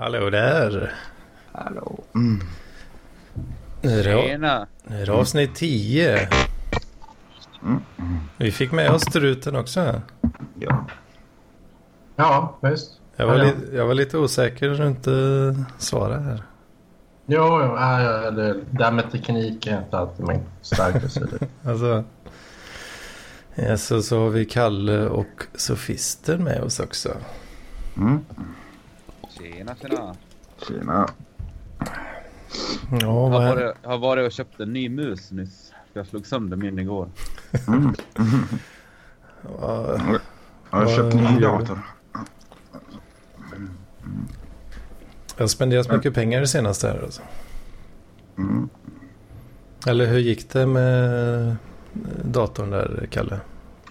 Hallå där. Hallå. Mm. Nu är det, Tjena! nu är det avsnitt 10. Mm. Vi fick med oss struten också. Ja. Ja, visst. Jag var, Ja, ja. li- jag var lite osäker runt uh, svaret här. Jo, jo, ja, ja, det där med teknik är inte alltid min starka sida. Alltså, ja, så, så har vi Kalle och Sofister med oss också. Mm. Tjena, tjena! Tjena. Ja, Jag vad har är, varit, jag har varit och köpt en ny mus nyss. Jag slog sönder min igår. Mm. Jag har köpt en gör ny dator. jag har spenderat mycket pengar det senaste här alltså. Mm. Eller hur gick det med datorn där, Kalle?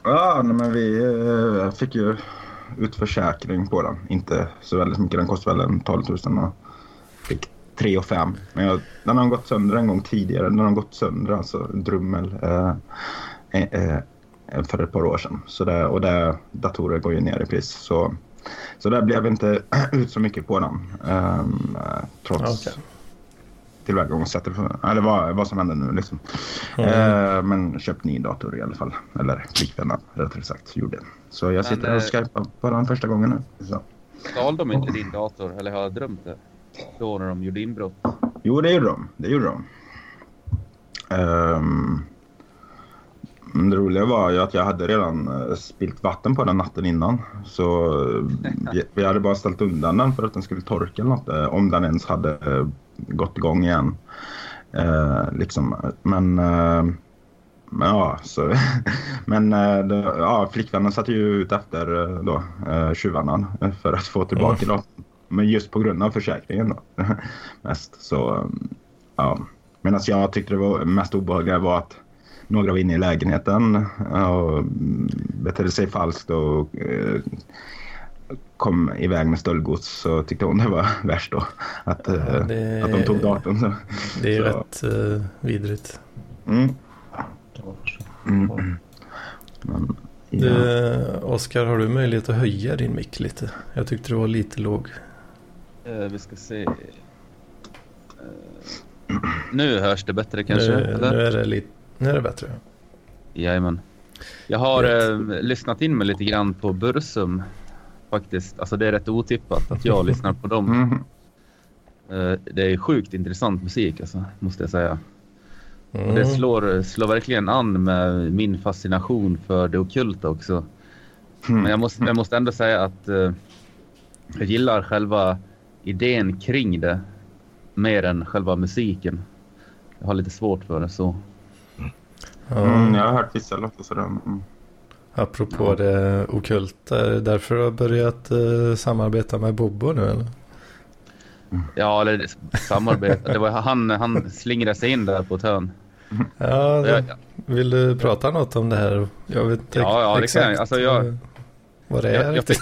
Ja, men vi eh, fick ju utförsäkring på den. Inte så väldigt mycket. Den kostar väl en 12 000 och fick 3 och 5. Men jag, den har gått sönder en gång tidigare. Den har gått sönder, alltså drummel, eh, eh, eh, för ett par år sedan. Så det, och det, datorer går ju ner i pris. Så, så där blev inte ut så mycket på den. Ehm, eh, trots okay tillvägagångssättet. Eller vad, vad som händer nu liksom. Mm. Eh, men köpt ny dator i alla fall. Eller flickvännen rättare sagt gjorde. Så jag sitter Men, och eh, skypar på den första gången nu. Så. Stal de inte din dator? Eller har jag drömt det? Då när de gjorde inbrott. Jo, det gjorde de. Det gjorde de. Men det roliga var ju att jag hade redan eh, spilt vatten på den natten innan. Så eh, vi, hade bara ställt undan den för att den skulle torka eller något. Om den ens hade gått igång igen. Eh, liksom. Men, eh, men ja, så, men eh, det, ja, flickvännen satte ju ut efter eh, då, eh, tjuvarna för att få tillbaka datorn. Men just på grund av försäkringen då. Mest så, eh, ja. Medan jag tyckte det var mest obehagliga var att några var inne i lägenheten och mm, betedde sig falskt och kom iväg med stöldgods så tyckte hon det var värst då. Att, eh, Ja, det- att de tog datorn. Så. Det är ju Så- rätt uh, vidrigt. Mm. Mm. Men, ja. Du, Oskar, har du möjlighet att höja din mick lite? Jag tyckte det var lite låg. Eh, vi ska se. Eh, nu hörs det bättre kanske? nu, nu, är det lite, nu är det bättre. Jajamän. Jag har eh, lyssnat in mig lite grann på Bursum. Faktiskt. Alltså det är rätt otippat att jag lyssnar på dem. Mm. Eh, det är sjukt intressant musik alltså, måste jag säga. Och Mm. det slår, slår verkligen an med min fascination för det ockulta också. Mm. Men jag måste, jag måste ändå säga att eh, jag gillar själva idén kring det mer än själva musiken. Jag har lite svårt för det så. Ja, Mm, jag har hört vissa låtar sådär. Mm. Apropå det ockulta, är det därför du har börjat eh, samarbeta med Bobo nu eller? Ja, eller samarbete. Det var han, han slingrade sig in där på ett hörn. Ja, Jag, vill du prata något om det här? Jag vet inte Ja, ja, det exakt kan jag. Alltså, jag- eh, vad det är Jag- jag riktigt.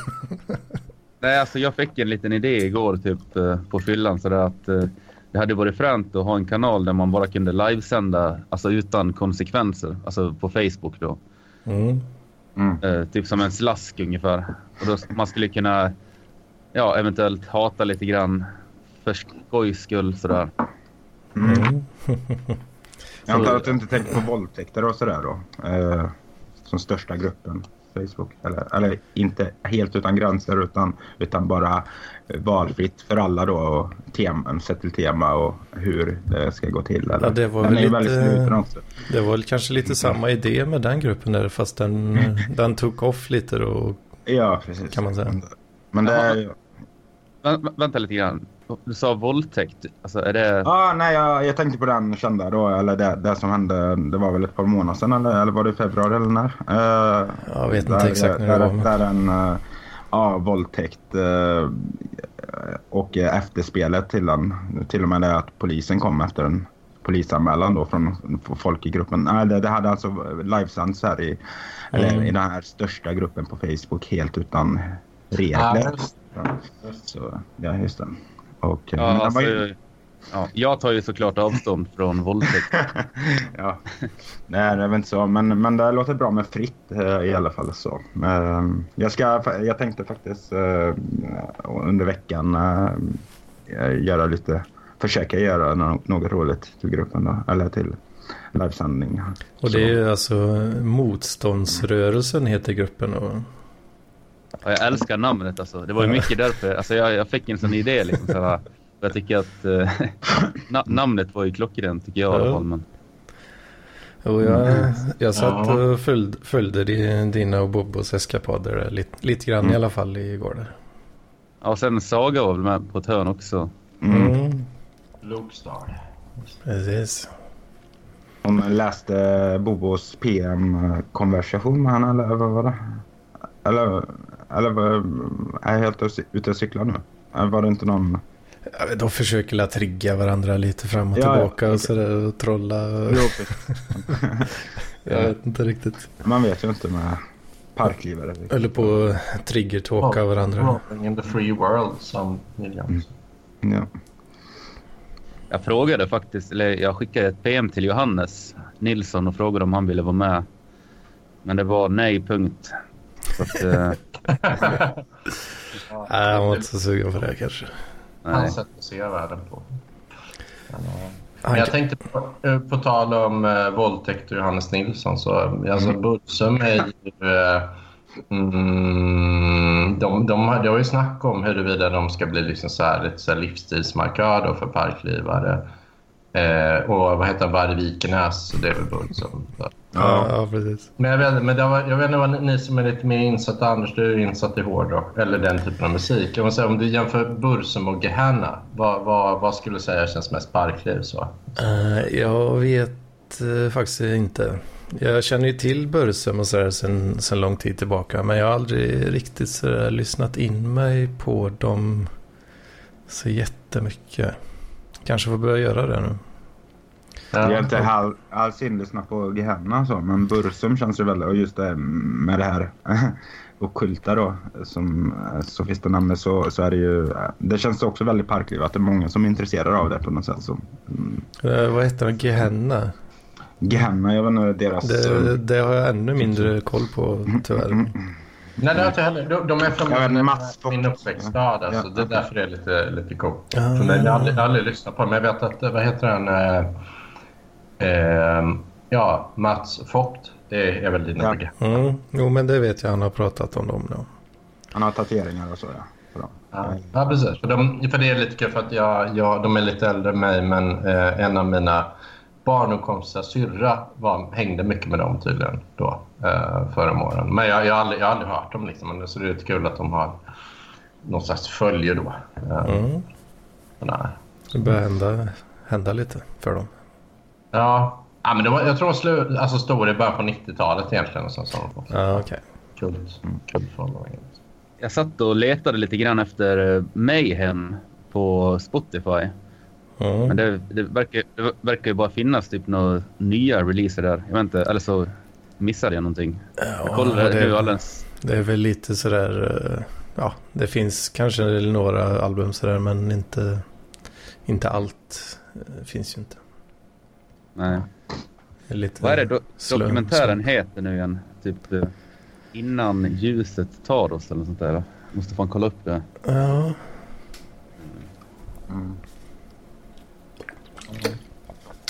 nej, alltså jag fick en liten idé igår typ eh, på fyllan sådär att eh, det hade varit fränt att ha en kanal där man bara kunde livesända, alltså utan konsekvenser, alltså på Facebook då. Mm. Mm. Eh, typ som en slask ungefär. Och då, man skulle kunna, ja, eventuellt hata lite grann för skojs skull sådär. Mm. Jag antar att du inte tänker på våldtäkter och sådär då? Eh, som största gruppen Facebook. Eller, eller inte helt utan gränser utan, utan bara eh, valfritt för alla då och teman, sett till tema och hur det ska gå till. Eller? Ja, det var Den väl är lite-. Det var väl kanske lite samma idé med den gruppen där fast den, den tog off lite då. Ja, precis. Kan man säga. Men det är vänta lite grann. Du sa våldtäkt. Alltså är det... Ah, nej, jag, jag tänkte på den kända då, eller det, det som hände, det var väl ett par månader sedan eller, eller var det i februari eller när? Eh, Jag vet inte där, exakt när det där, var. Där en uh, ja, våldtäkt eh, och efterspelet till den, till och med det att polisen kom efter en polisanmälan då från folk i gruppen. Nej, det, det hade alltså livesänds här i, eller Mm. i den här största gruppen på Facebook helt utan Ja, regler. just Så, ja, just det. Och, eh, Ja, alltså, ju- Ja, jag tar ju såklart avstånd från våldtäkt. ja. Nej, det är väl inte så. Men, men det låter bra med fritt eh, i alla fall. så. Eh, jag, ska, jag tänkte faktiskt eh, under veckan göra lite, försöka göra något, något roligt till gruppen då, eller till livesändning. Och det är alltså motståndsrörelsen heter gruppen och Ja, jag älskar namnet alltså. Det var ju mycket därför. Alltså, jag, jag fick en sån idé liksom. Så jag tycker att eh, na namnet var ju klockrent tycker jag i alla fall. Men... Och jag, jag satt och följde, följde dina och Bobos eskapader lite, lite grann mm. i alla fall igår. Där. Ja, och sen Saga var väl med på ett hörn också. Mm. mm. Lukstar. Precis. Hon läste Bobos PM-konversation med honom eller vad var det? Eller, eller är jag helt ute och cyklar nu? Var det inte någon... de försöker att trigga varandra lite fram och ja, tillbaka ja, och sådär och trolla. jag vet inte riktigt. Man vet ju inte med parklivare. Eller på trigger-talka oh, varandra. In the free world som Williams. Mm. Ja. Jag frågade faktiskt, eller jag skickade ett PM till Johannes Nilsson och frågade om han ville vara med. Men det var nej, punkt. Så att, eh... Nej, han var inte så sugen på det kanske. Hans sätt att se världen på. Men jag tänkte på, eh, på tal om uh, våldtäkt och Johannes Nilsson så alltså mm. Är ju... Uh, mm, de, de, det har ju snack om huruvida de ska bli liksom så här, lite så här livsstilsmarkör för parklivare. Eh, och vad heter han? Varg Vikenäs, det är väl Budsum. Ja, ja, precis. Men, jag vet, men det var, jag vet inte vad ni som är lite mer insatta, Anders, du är insatt i hårdrock eller den typen av musik. Jag måste säga, om du jämför Bursum och Gehenna, vad, vad, vad skulle du säga känns mest parkliv? Så? Uh, jag vet uh, faktiskt inte. Jag känner ju till Bursum och sådär sen, sen lång tid tillbaka. Men jag har aldrig riktigt sådär lyssnat in mig på dem så jättemycket. Kanske får börja göra det nu. Jag är inte all, alls inlyssnad på Gehenna så, men Bursum känns ju väldigt, och just det med det här okulta då, som Sofista nämnde så, så är det ju, det känns också väldigt parkliv att det är många som är intresserade av det på något sätt. Så, mm. uh, vad heter det, Gehenna? Gehenna, jag vet inte deras... Det, det har jag ännu mindre koll på tyvärr. Nej, det har inte heller. De, de är från min, min, min uppväxtstad. Alltså. Ja. Det är därför det är lite, lite coolt. Ah. Jag har aldrig, aldrig lyssnat på det, men jag vet att, vad heter den? Eh, Eh, ja, Mats Vogt, det är väl dina ja. begrepp. Mm. Jo, men det vet jag. Han har pratat om dem. Då. Han har tatueringar och så, ja. Ja, ja, precis. För, de, för det är lite kul för att jag, jag, de är lite äldre än mig men eh, en av mina barndomskompisar syrra var, hängde mycket med dem tydligen då eh, förra åren. Men jag, jag, har aldrig, jag har aldrig hört dem liksom. Så det är lite kul att de har någon slags följe då. Eh, mm. Det börjar hända, hända lite för dem. Ja, ja men det var, jag tror de slu, alltså stod i början på 90-talet egentligen. Så, så, ja, okay. Kult, kult Jag satt och letade lite grann efter eh, Mayhem på Spotify. Mm. Men det, det, verkar, det verkar ju bara finnas typ några nya releaser där. Jag vet inte, eller så missade jag någonting. Ja, jag kollade det, nu alldeles. Det är väl lite sådär, eh, ja, det finns kanske några album sådär men inte, inte allt det finns ju inte. Nej. Lite Vad är det do dokumentären heter nu igen? Typ eh, Innan ljuset tar oss eller något sånt där. Måste fan kolla upp det. Ja. Mm.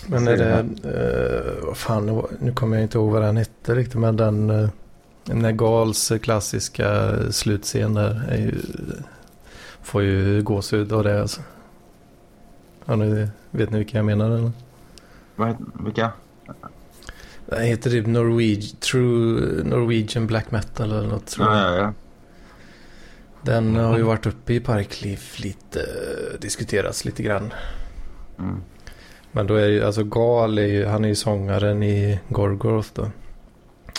Men är det, uh, vad fan, nu kommer jag inte ihåg vad den hette riktigt, men den, uh, den Gals klassiska slutscen där är ju, får ju gåshud av det alltså. Ja, nu, vet ni vilka jag menar eller? Vad vilka? Den heter typ Norwegian, True Norwegian Black Metal eller något tror jag. Ja, ja, ja. Den mm. har ju varit uppe i Parkliv lite, diskuterats lite grann. Mm. Men då är ju, alltså Gal är ju, han är ju sångaren i Gorgoroth då.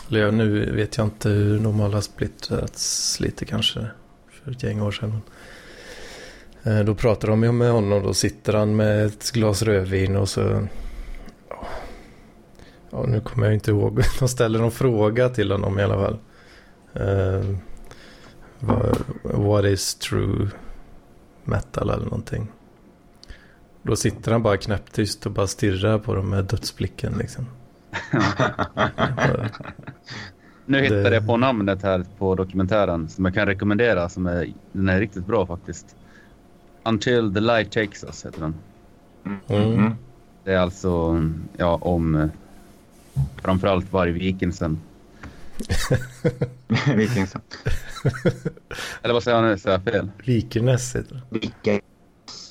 Eller nu vet jag inte hur de har splittrats lite kanske för ett gäng år sedan. Eh, då pratar de ju med honom, då sitter han med ett glas rödvin och så Ja, nu kommer jag inte ihåg. De ställer någon fråga till honom i alla fall. Uh, what is true metal eller någonting. Då sitter han bara knäpptyst och bara stirrar på dem med dödsblicken liksom. Bara- Nu hittade Det- jag på namnet här på dokumentären som jag kan rekommendera. Som är, den är riktigt bra faktiskt. Until the light takes us heter den. Mm. Mm. Det är alltså ja, om eh, framförallt Varg Vikinsen. Vikingsen. Eller vad säger jag nu? Säger jag fel? Vikernes heter det.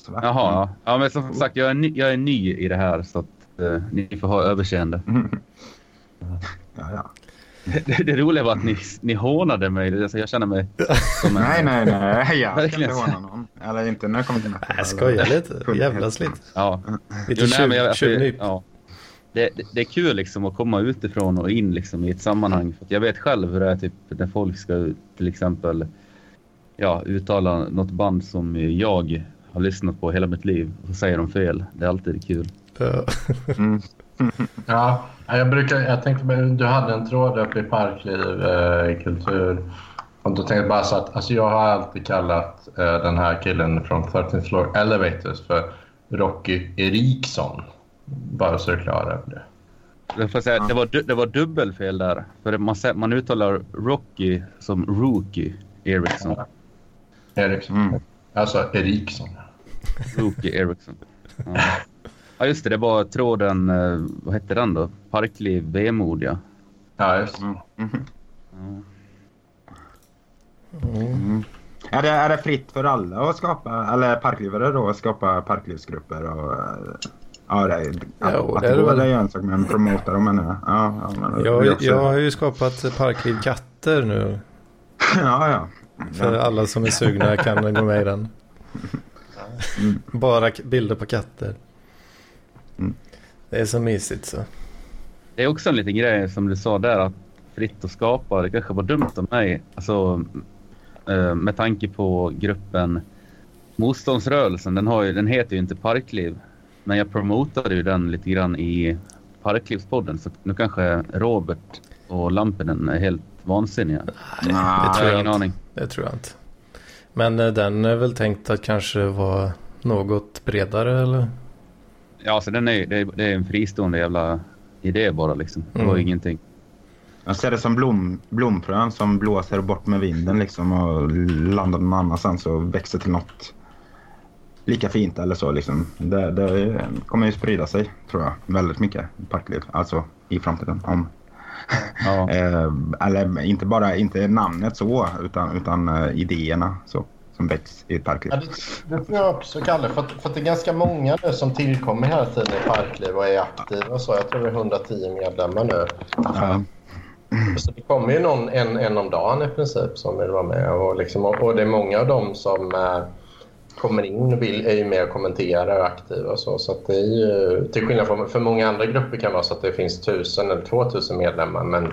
Vilka... va? Jaha, ja. ja. men som sagt, jag är, ny, jag är ny i det här så att eh, ni får ha överseende. Mm. Ja, ja. Det, det roliga var att ni, ni hånade mig. Alltså, jag känner mig som en... Nej, nej, nej. Jag ska Verkligen. inte håna någon. Eller inte när jag kommer till natten. Jag skojar lite. Jävlas lite. Ja. Lite tjuv- alltså, tjuvnyp. ja. det, det, det är kul liksom att komma utifrån och in liksom i ett sammanhang. För att jag vet själv hur det är typ, när folk ska till exempel ja, uttala något band som jag har lyssnat på hela mitt liv och så säger de fel. Det är alltid kul. Ja. Mm. Ja, jag, brukar, jag tänkte du hade en tråd uppe i Parkliv, eh, kultur. Och då tänkte jag bara så att alltså jag har alltid kallat eh, den här killen från 13th Floor Elevators för Rocky Eriksson. Bara så du är klar över det. Jag får säga, att det, var, det var dubbelfel där. För man, man uttalar Rocky som Rookie Eriksson. Eriksson. Mm. Alltså Eriksson. Rookie Eriksson. Ja. ja, just det. Det var tråden, eh, vad hette den då? Parkliv Vemodiga. Ja, just det. Mm. Ja. Mm. Är, det, är det fritt för alla att skapa, eller parklivare då, att skapa parklivsgrupper? Och, eh, ja, det är, att, Jo, att det är det väl. det är ju en sak, men promota dem menar jag. Ja, ja, men, Jag, jag har ju skapat Parkliv Katter nu. ja, ja. För alla som är sugna kan gå med i den. Mm. Bara bilder på katter. Mm. Det är så mysigt så. Det är också en liten grej som du sa där att fritt att skapa. Det kanske var dumt av mig. Alltså, eh, med tanke på gruppen Motståndsrörelsen. Den, har ju, den heter ju inte Parkliv. Men jag promotade ju den lite grann i Parklivspodden. Så nu kanske Robert och Lampinen är helt vansinniga. det Jag tror har jag ingen inte. aning. Det tror jag inte. Men eh, den är väl tänkt att kanske vara något bredare eller? Ja, alltså den är, det, är, det är en fristående jävla idé bara liksom. Det var Mm. ingenting. Jag ser det som blom, blomfrön som blåser bort med vinden liksom och landar någon annanstans och växer till något lika fint eller så liksom. Det, det kommer ju sprida sig tror jag väldigt mycket parkliv, alltså i framtiden. Om, Ja. eh, eller inte bara inte namnet så utan, utan eh, idéerna så, som väcks i ett parkliv. Ja, det, det tror jag också, Kalle. För att, för att det är ganska många nu som tillkommer hela tiden i Parkliv och är aktiva så. Jag tror det är 110 medlemmar nu. Ja. Så det kommer ju någon en, en om dagen i princip som vill vara med. Och, liksom, och, och det är många av dem som eh, kommer in och vill, är ju med och kommenterar och aktiva. Och så så att det är ju, till skillnad från för många andra grupper kan det vara så att det finns tusen eller 2000 medlemmar. Men,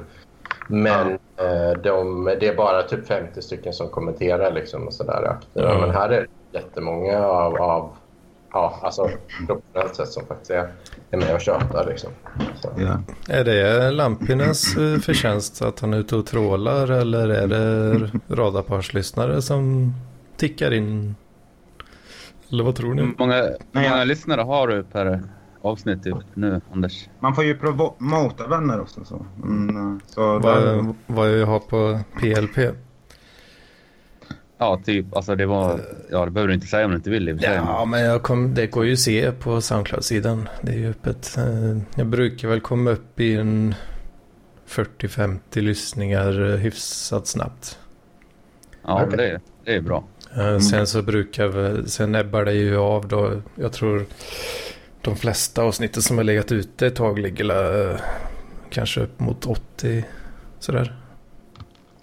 men eh, de, det är bara typ 50 stycken som kommenterar liksom och så där är aktiva. Ja. Men här är det jättemånga av, av ja, alltså proportionellt sett som faktiskt är, är med och tjatar. Liksom. Ja. Är det Lampinens eh, förtjänst att han är ute och trålar eller är det radarparslyssnare som tickar in? Eller vad tror ni? Hur många, hur Nej, många jag- lyssnare har du per avsnitt typ, nu, Anders? Man får ju promota vänner också. Så, mm, så Vad, där, vad jag har på PLP? Ja, typ. Alltså det var... Ja, det behöver du inte säga om du inte vill. Ja, men jag kom, det går ju att se på Soundcloud-sidan. Det är ju öppet. Eh, Jag brukar väl komma upp i en 40-50 lyssningar eh, hyfsat snabbt. Ja, Okej. det, det är bra. Eh, Sen så brukar väl, sen ebbar det ju av då. Jag tror de flesta avsnitten som har legat ute ett tag ligger eh, kanske upp mot 80 sådär.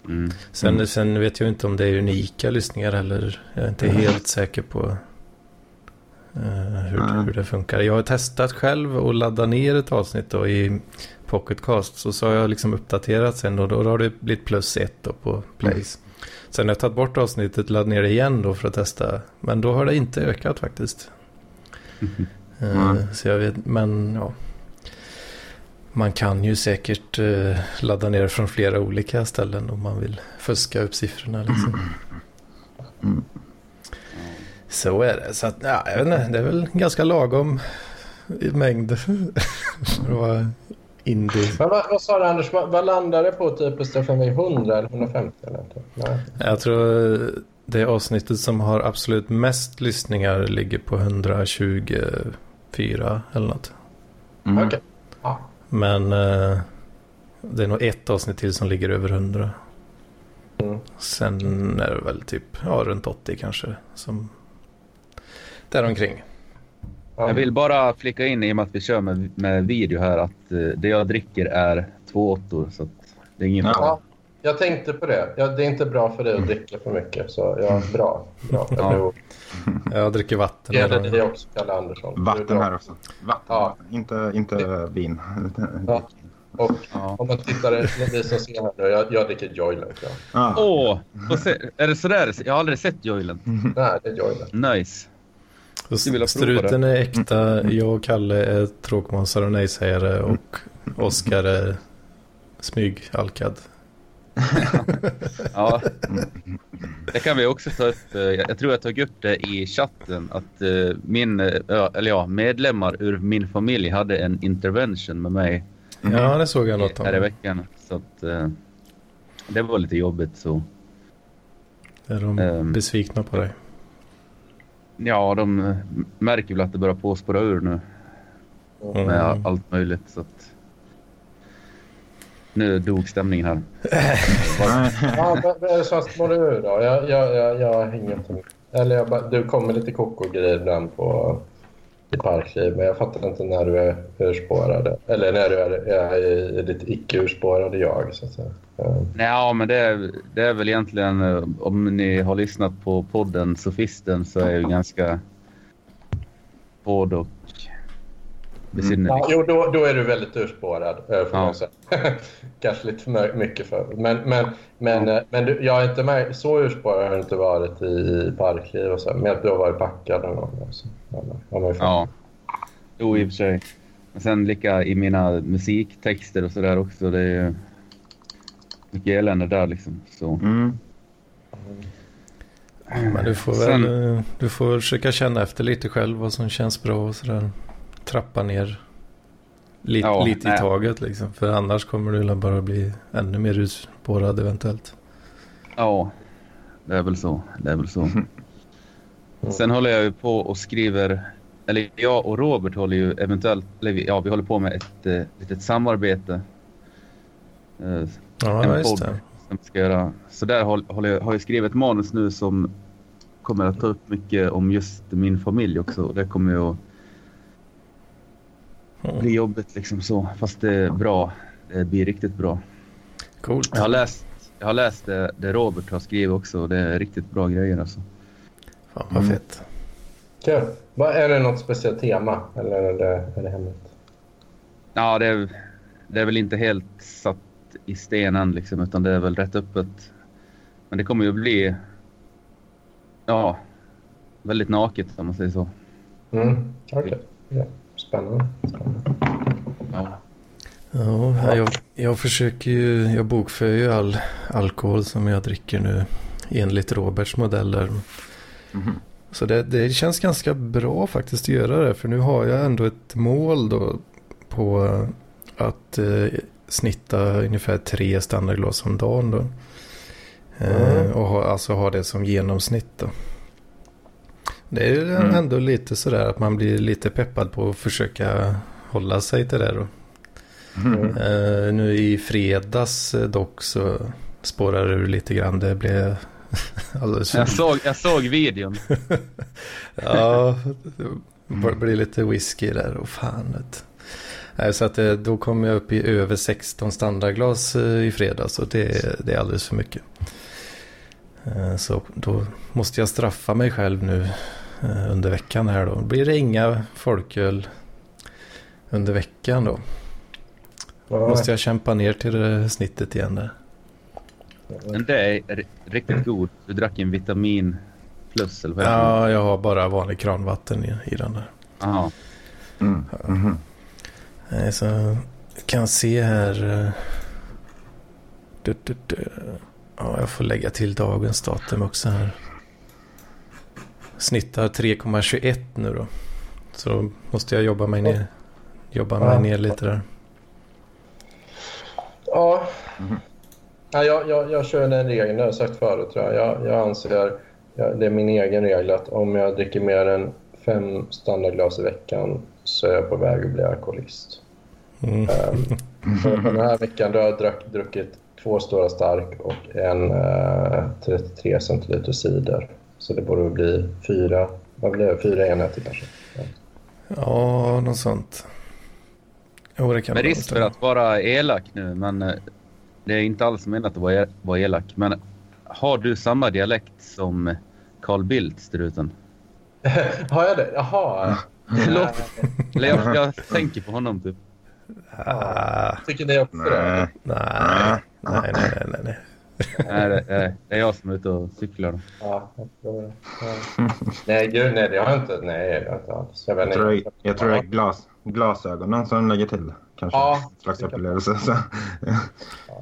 Mm. Sen, Mm. sen vet jag inte om det är unika lyssningar heller. Jag är inte helt säker på eh, hur, hur det funkar. Jag har testat själv och ladda ner ett avsnitt då i Pocketcast. Så, så har jag liksom uppdaterat sen och då, då har det blivit plus ett då på plays. Sen har jag tagit bort avsnittet, laddat ner det igen då för att testa. Men då har det inte ökat faktiskt. Mm. Så jag vet, men ja. Man kan ju säkert eh, ladda ner från flera olika ställen om man vill fuska upp siffrorna. Liksom. Mm. Så är det. Så att, ja, jag vet inte, det är väl ganska lagom i mängd för att vara indie. Men vad, vad sa du Anders, vad, vad landar det på typ på Stefan 100 eller 150 eller något? Nej. Jag tror det avsnittet som har absolut mest lyssningar ligger på 124 eller något. Mm. Okej. Ja. Men eh, det är nog ett avsnitt till som ligger över 100. Mm. Sen är det väl typ ja, runt 80 kanske. Som däromkring. Ja. Jag vill bara flika in i och med att vi kör med, med video här att eh, det jag dricker är två åttor. Så att det är ingen Ja. fara. Ja, jag tänkte på det. Ja, det är inte bra för dig att dricka för mycket. Så ja, bra. bra. Ja. Ja. Jag dricker vatten. Det gäller dig också, Kalle Andersson. Vatten här också. Vatten. Ja. Inte, inte vin. Ja. Och Ja. om man tittar, ni som ser här nu, jag, jag dricker. Ja. Ah. Åh! få se. Är det sådär? Jag har aldrig sett Joyland. Nej, det är Joyland. Nice. Så skulle vilja prova Struten är äkta, jag och Kalle är tråkmånsar och nejsägare och Oskar är smygalkad. Ja. Det kan vi också ta upp. Jag tror jag tog upp det i chatten att eh, min, eh, eller ja, medlemmar ur min familj hade en intervention med mig Ja, det såg jag något här i om. veckan. Så att eh, det var lite jobbigt så. Är de Ehm. besvikna på dig? Ja, de märker väl att det börjar på att spåra ur nu Mm. med allt möjligt. Så att... Nu dog stämningen här. Nej. Ja, som spårar ur då? Jag, jag, jag, jag hänger inte med. Eller jag bara, du kommer lite koko-grejer ibland på i parkliv, men jag fattar inte när du är urspårad. Eller när du är, är i, ditt icke-urspårade jag, så att säga. Ja. Ja, men det är, det är väl egentligen, eh, om ni har lyssnat på podden Sofisten så är ju ganska hård och besynnerlig. Ja, jo, då, då är du väldigt urspårad, eh, Ja. Kanske lite för mycket för. Men, men, men, eh, men du, jag har inte med, så urspårad har du inte varit i, i parkliv och så. Men du har varit packad någon gång. Ja, jo i och för sig. Men sen lika i mina musiktexter och sådär också. Det är ju mycket elände där liksom. Så. Mm. Men du får Sen- väl eh, du får försöka känna efter lite själv vad som känns bra och sådär. Trappa ner lite, Ja, lite i taget liksom. För annars kommer du väl bara bli ännu mer urspårad eventuellt. Ja, det är väl så. Det är väl så. Sen håller jag ju på och skriver, eller jag och Robert håller ju eventuellt, eller ja vi håller på med ett eh, litet samarbete. Eh, Ja, En just det. som ska göra. Så där håll- håller jag, har jag skrivit ett manus nu som kommer att ta upp mycket om just min familj också. Det kommer ju att Mm. bli jobbigt liksom så. Fast det är bra. Det blir riktigt bra. Coolt. Jag har läst, jag har läst det, det Robert har skrivit också och det är riktigt bra grejer alltså. Fan vad Mm. fett. Kul. Vad- Är det något speciellt tema eller är det, är det hemligt? Ja, det är, det är väl inte helt satt i stenen liksom, utan det är väl rätt öppet. Men det kommer ju bli, ja, väldigt naket om man säger så. Mm. Okej. Ja. Spännande. Spännande. Ja. Ja, jag, jag försöker ju, jag bokför ju all alkohol som jag dricker nu enligt Roberts modeller. Mhm. Så det, det känns ganska bra faktiskt att göra det. För nu har jag ändå ett mål då på att eh, snitta ungefär tre standardglas om dagen då. Eh, Mm. och ha, alltså ha det som genomsnitt då. Det är Mm. ändå lite sådär att man blir lite peppad på att försöka hålla sig till det då. Mm. Eh, nu i fredags eh, dock så spårar det ur lite grann. Det blev alldeles för Jag, såg, jag såg videon. Ja, det blir lite whisky där och fan vet. Så att eh, då kom jag upp i över 16 standardglas eh, i fredags och det, det är alldeles för mycket. Eh, Så då måste jag straffa mig själv nu under veckan här då. Blir det inga folköl under veckan då. Måste jag kämpa ner till snittet igen där. Men det är riktigt god. Du drack en vitamin plus eller vad? Ja, jag har bara vanlig kranvatten i, i den där. Aha. Mm. Mhm. Nej, så kan se här. eh, Du, du, du. Ja, jag får lägga till dagens datum också här. snittar 3,21 nu då. Så då måste jag jobba mig ner, jobba mig ner lite där. Ja. Ja jag, jag, jag kör den regeln, det har jag sagt förut tror jag. Jag, jag anser, jag, det är min egen regel, att om jag dricker mer än fem standardglas i veckan så är jag på väg att bli alkoholist. Mm. Um, den här veckan då har jag druck, druckit två stora stark och en uh, 33 centiliter cider. Så det borde bli fyra, vad blir det, fyra enheter kanske. Ja, något sånt. Jo, det kan Med risk för att vara elak nu, men eh, det är inte alls menat att vara, elak. Men har du samma dialekt som Carl Bildt, struten? Har jag det? Jaha. Förlåt. Eller jag, jag tänker på honom typ. Ah, Tycker ni också det? Nej. nej, nej, nej, nej, nej. Nej, det, är- det är jag som är ute och cyklar. Ja, jag tror det. Ja. Nej, gud, nej, det har jag inte. Nej, det har jag inte alls. Jag, Jag tror, jag tror det är glas, glasögonen som lägger till. Kanske Ja, slags upplevelse. Så.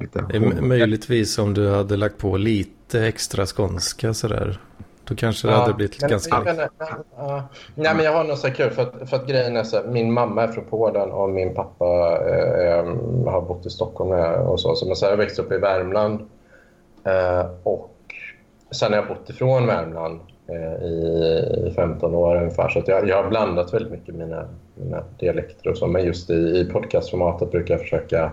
Lite möjligtvis om du hade lagt på lite extra skånska sådär. Då kanske det hade blivit men- ganska... men- men- ja. Nej, men jag har något så här kul för att, för att grejen är så här, min mamma är från Polen och min pappa eh, har bott i Stockholm eh, och så. Så, men så har jag växt upp i Värmland eh, och sen har jag bott ifrån Värmland i 15 år ungefär. Så att jag, jag har blandat väldigt mycket mina, mina dialekter och så. Men just i, i podcastformatet brukar jag försöka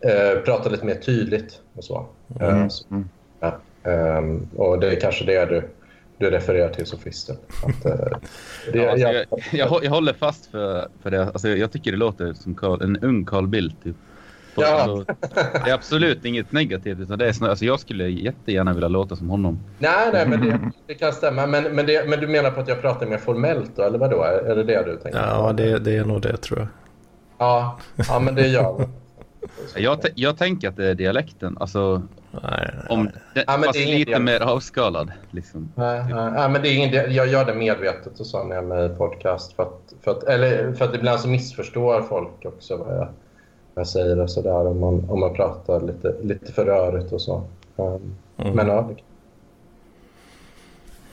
eh, prata lite mer tydligt och så. Eh, så Mm. Ja, ehm, och det är kanske det du, du refererar till, sofisten. Att, eh, det, Ja, alltså, jag, jag, jag håller fast för, för det. Alltså, jag tycker det låter som Carl, en ung Carl Bildt. Typ. Ja. Alltså, det är absolut inget negativt. Utan det är snarare, alltså, jag skulle jättegärna vilja låta som honom. nej, nej, men det, det kan stämma. Men, men, det, men du menar på att jag pratar mer formellt då, eller vadå? Är, är det det du tänker? Ja, det, det är nog det tror jag. ja, ja, men det gör. Jag, t- jag tänker att det är dialekten. Alltså, Nej, nej, om, det, Ja, men fast det är ingen lite dialekt. mer avskalad. Liksom. Nej, nej, nej, men det är ingen, jag gör det medvetet och så när jag är med i podcast. För att, för att, eller för att ibland så missförstår folk också vad jag, jag säger och sådär. Om man, om man pratar lite, lite för rörigt och så. Um, Mm. Men ja, det-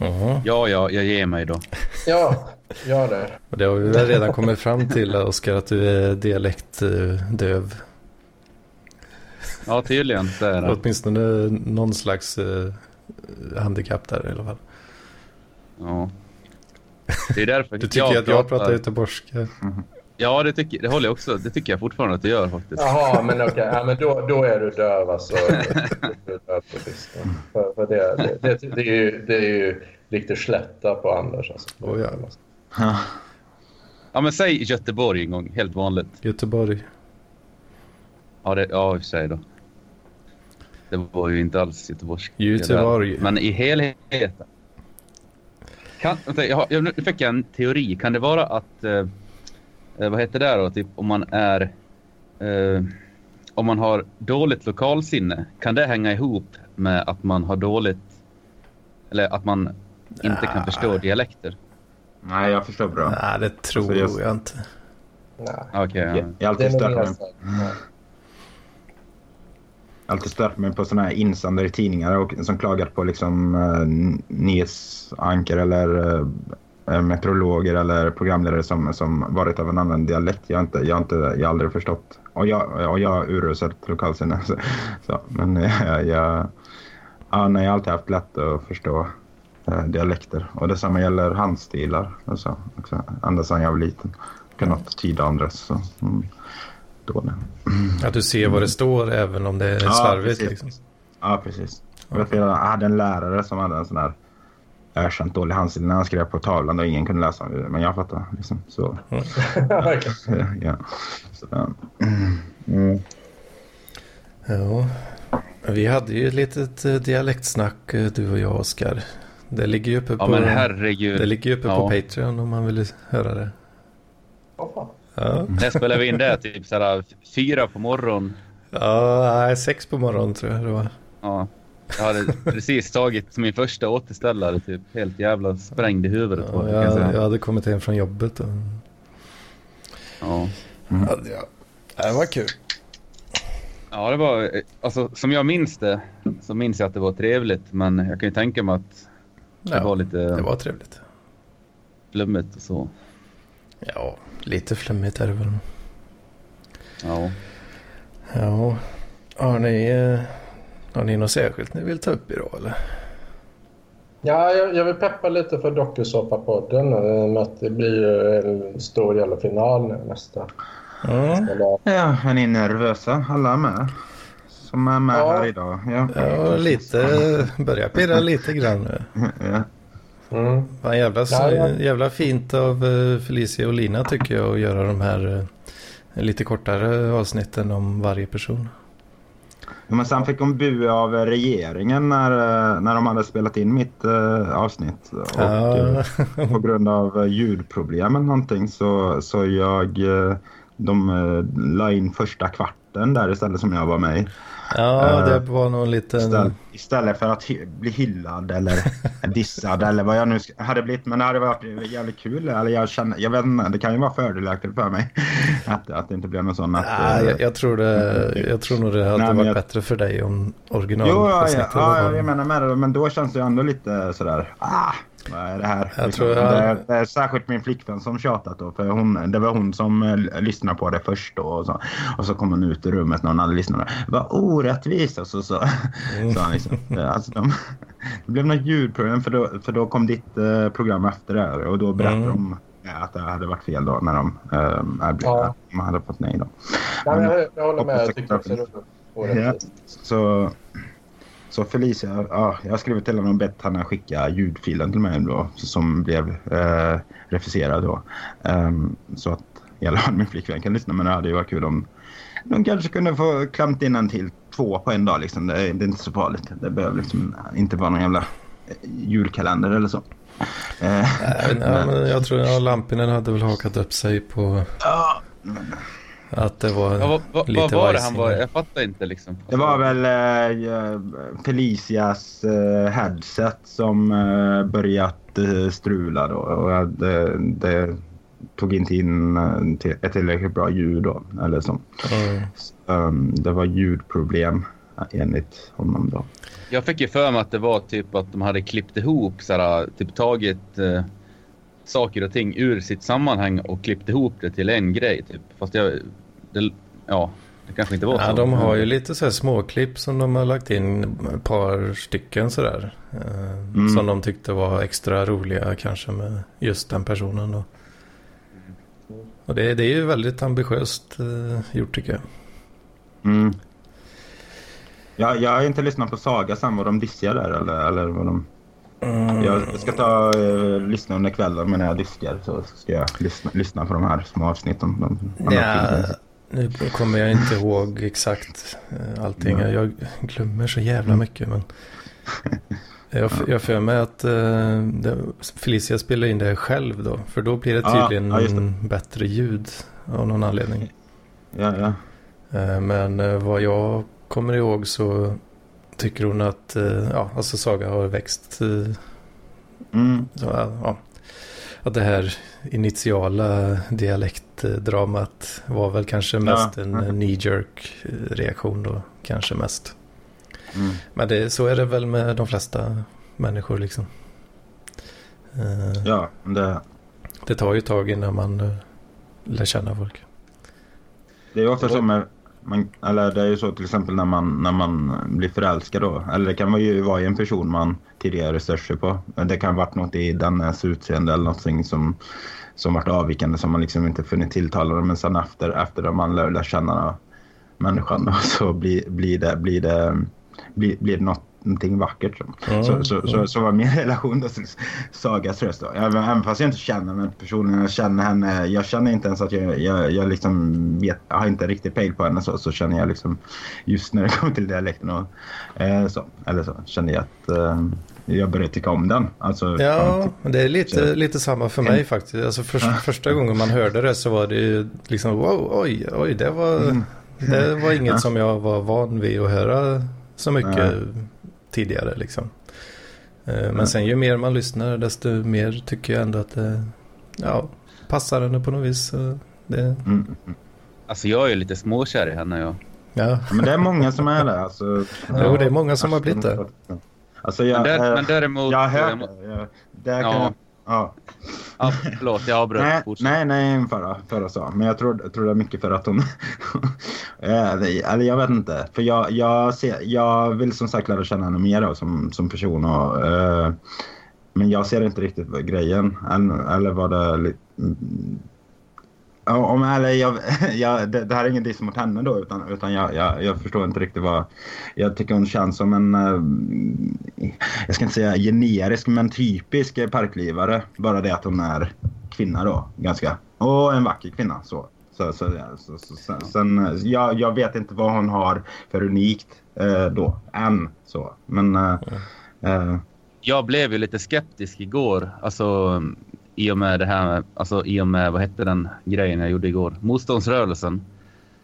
Mhm. Ja, ja, jag ger mig då. ja, gör det. Och det har vi väl redan kommit fram till, Oskar, att du är dialektdöv. Ja, tydligen så är det. Åtminstone någon slags eh, handikapp där i alla fall. Ja. Det är därför Du tycker att jag pratar göteborgska? Ja, det, tycker, det håller jag också. Det tycker jag fortfarande att du gör faktiskt. Jaha, men okej. Ja, men då, då är du döv alltså. Du döv. För, för det, det, det, det, är ju, det är ju riktigt slätta på Anders. Alltså. Oh, ja. Ja. Ja, men säg Göteborg en gång, helt vanligt. Göteborg. Ja, det, ja i och för sig då. Det var ju inte alls göteborgsk. Göteborg. Men i helheten. Kan, vänta, jag, har- jag, nu fick jag en teori. Kan det vara att... Eh, eh, vad heter det då? Typ om man är... Eh, om man har dåligt lokalsinne. Kan det hänga ihop med att man har dåligt... Eller att man inte kan förstå dialekter? Nej, jag förstår bra. Nej, det tror Alltså, just- jag inte. Nej. Okej, ja. Jag, har alltid stört mig, så här, ja. alltid stört mig på sådana här insändare i tidningar och, som klagat på liksom, uh, nyhetsankar eller uh, meteorologer eller programledare som, som varit av en annan dialekt. Jag har, inte, jag har, inte, jag har aldrig förstått. Och jag, och jag har uruselt lokalsinne. Så, så, men jag, jag, ja, nej, jag har alltid haft lätt att förstå eh, dialekter. Och detsamma gäller handstilar. Alltså, också, ända sedan jag var liten. Kan något tyda andras. Så, mm, då. Att du ser vad det står även om det är Ja, slarvigt. precis. liksom. Ja, precis. Jag, vet, jag hade en lärare som hade en sån här erkänt dålig handstil när han skrev på tavlan och ingen kunde läsa. Men jag fattar. Liksom. Så, Okej. ja. Så, ja. Mm. Ja. Vi hade ju ett litet eh, dialektsnack eh, du och jag Oskar. Det ligger ju uppe ja på, men herregud. det ligger uppe på Ja. Patreon om man vill höra det. Fan. Ja, När spelade vi in det? Typ såhär fyra på morgonen. ja nej, sex på morgonen tror jag det var. Ja. Jag hade precis tagit min första återställare, typ helt jävla sprängd i huvudet. på, Ja, jag jag, säga. jag hade kommit hem från jobbet. Och... Ja. Ja, det, det var kul. ja, det var, alltså som jag minns det, så minns jag att det var trevligt. Men jag kan ju tänka mig att det Ja, var lite... det var trevligt. flummigt och så. Ja, lite flummigt är det väl. Ja. Ja, har ni, eh, har ni något särskilt ni vill ta upp idag eller? Ja, jag, jag vill peppa lite för dokusåpa-podden. eh, med att Det blir en stor jävla final nu nästa. Mm. Ja, är ni nervösa? Alla är med? Som är med Ja. här idag. Ja, Ja, lite. Börjar pirra lite grann nu. ja. Mm. Fan, jävla, Ja, ja. jävla fint av eh, Felicia och Lina tycker jag att göra de här eh, lite kortare avsnitten om varje person. Men sen fick hon bu av regeringen när, eh, när de hade spelat in mitt eh, avsnitt. Och, Ja. eh, på grund av eh, ljudproblem eller någonting så, så jag... eh, De eh, la in första kvarten där istället som jag var med i. Ja, Eh, det var nog lite... Istället, istället för att hy- bli hyllad eller dissad eller vad jag nu hade blivit. Men det hade varit jävligt kul. Eller jag, känner, jag vet inte, det kan ju vara fördelaktigt för mig. Att, att det inte blev någon sån att... Ja, jag, jag, tror det, jag tror nog det hade Nej, varit jag- bättre för dig om Jo, ja, ja, ja, jag menar med det. Men då känns det ju ändå lite sådär... Ah, det här? Jag Liksom. tror jag- det, är, det är särskilt min flickvän som tjatat då. För hon, det var hon som eh, lyssnade på det först då. Och så, och så kom hon ut ur rummet när hon hade lyssnat. Vad orättvist! Och så, så, Mm. så han liksom. Det, alltså, de, det blev något ljudproblem för då, för då kom ditt eh, program efter det. här Och då berättade Mm. de att det hade varit fel då när de, eh, erbjöd- Ja. de hade fått nej då. Ja, men jag, jag håller med. Jag tycker också det är orättvist. Så, så Felicia, ja, jag skrivit till honom och bett henne skicka ljudfilen till mig då, som blev eh, refuserad då. Ehm, så att i alla fall min flickvän kan lyssna, men det hade ju varit kul om de kanske kunde få klämt in en till två på en dag liksom. Det är, det är inte så farligt. Det behöver liksom inte vara någon jävla eh, julkalender eller så. Eh, Ja, men jag tror att Lampinen hade väl hakat upp sig på ja, att det var Ja, vad, lite vad var det han var? Jag fattar inte liksom. Det var väl eh, Felicias eh, headset som eh, börjat eh, strula då. Och att det, det tog inte in eh, ett tillräckligt bra ljud då. Eller så. Mm. Um, det var ljudproblem eh, enligt honom då. Jag fick ju för mig att det var typ att de hade klippt ihop, såhär, typ tagit eh, saker och ting ur sitt sammanhang och klippt ihop det till en grej. Typ. Fast jag, det, ja, det kanske inte var Ja, så. de har ju lite så här småklipp som de har lagt in ett par stycken sådär. Eh, Mm. Som de tyckte var extra roliga kanske med just den personen då. Och det, det är ju väldigt ambitiöst eh, gjort tycker jag. Mm. Ja, jag har inte lyssnat på Saga sen vad de dissiga där eller, eller vad de... Mm. Jag ska ta eh, lyssna under kvällen men när jag diskar så ska jag lyssna, lyssna på de här små avsnitten. De, de Ja. Nu kommer jag inte ihåg exakt eh, allting. Nej. Jag glömmer så jävla Mm. mycket. Men jag jag för mig att det, Felicia spelar in det själv då. För då blir det Ja, tydligen ja, just det. bättre ljud av någon anledning. Ja, ja. Eh, Men eh, vad jag kommer ihåg så tycker hon att ja, alltså Saga har växt. Mm. Så, ja, att det här initiala dialektdramat var väl kanske mest Ja. en knee jerk reaktion då. Kanske mest. Mm. Men det, så är det väl med de flesta människor liksom. Eh, Ja, det, Det tar ju tag innan man eh, lär känna folk. det är ofta så med... Man, eller det är ju så till exempel när man, när man blir förälskad då. Eller det kan ju vara i en person man tidigare resurser på. Det kan ha varit något i dennes eh, utseende eller någonting som, som varit avvikande som man liksom inte funnit tilltalande. Men sen efter, efter att man lär, lär känna människan då, så blir, blir det, blir det, blir, blir det något, någonting vackert. Så. Mm, Så, så, så, mm. så var min relation till Sagas röst då. Även, även fast jag inte känner den personen, jag känner henne. Jag känner inte ens att jag, jag, jag liksom vet, jag har inte riktigt pejl på henne så, så känner jag liksom just när det kommer till dialekten och eh, så. Eller så känner jag att eh, jag börjar tycka om den. Alltså, Ja, det är lite, lite samma för mig faktiskt. Alltså för, första gången man hörde det så var det ju liksom wow, oj, oj, det var, Mm. det var inget som jag var van vid att höra så mycket. Tidigare liksom. Eh, Men sen ju mer man lyssnar desto mer tycker jag ändå att det ja, passar henne på något vis. Det, Mm, mm. Alltså jag är lite småkär i henne. Jag. ja. Ja, Men det är många som är det. Alltså, Jo, det är många som har blivit det. Alltså, jag, Men, där, men däremot... jag hört det. Kan Ja. jag, ja. Ja, förlåt, jag avbröt. Nej, nej, nej, förra, förra sa. Men jag tror, tror det är mycket för att hon... Eh, Eller jag vet inte. För jag, jag, ser, jag vill som sagt lära känna henne mer som, som person. Och, eh, men jag ser inte riktigt grejen. Eller, eller vad det... Om, eller jag, jag, det, det här är ingen diss mot henne då, utan, utan jag, jag, jag förstår inte riktigt vad... Jag tycker hon känns som en, eh, jag ska inte säga generisk, men typisk parklivare. Bara det att hon är kvinna då, ganska. Och en vacker kvinna, så. Så, så, så, så, sen, sen, jag, jag vet inte vad hon har för unikt eh, då, än så. Men... Eh, eh, Jag blev ju lite skeptisk igår. Alltså i och med det här, alltså i och med, vad hette den grejen jag gjorde igår? Motståndsrörelsen.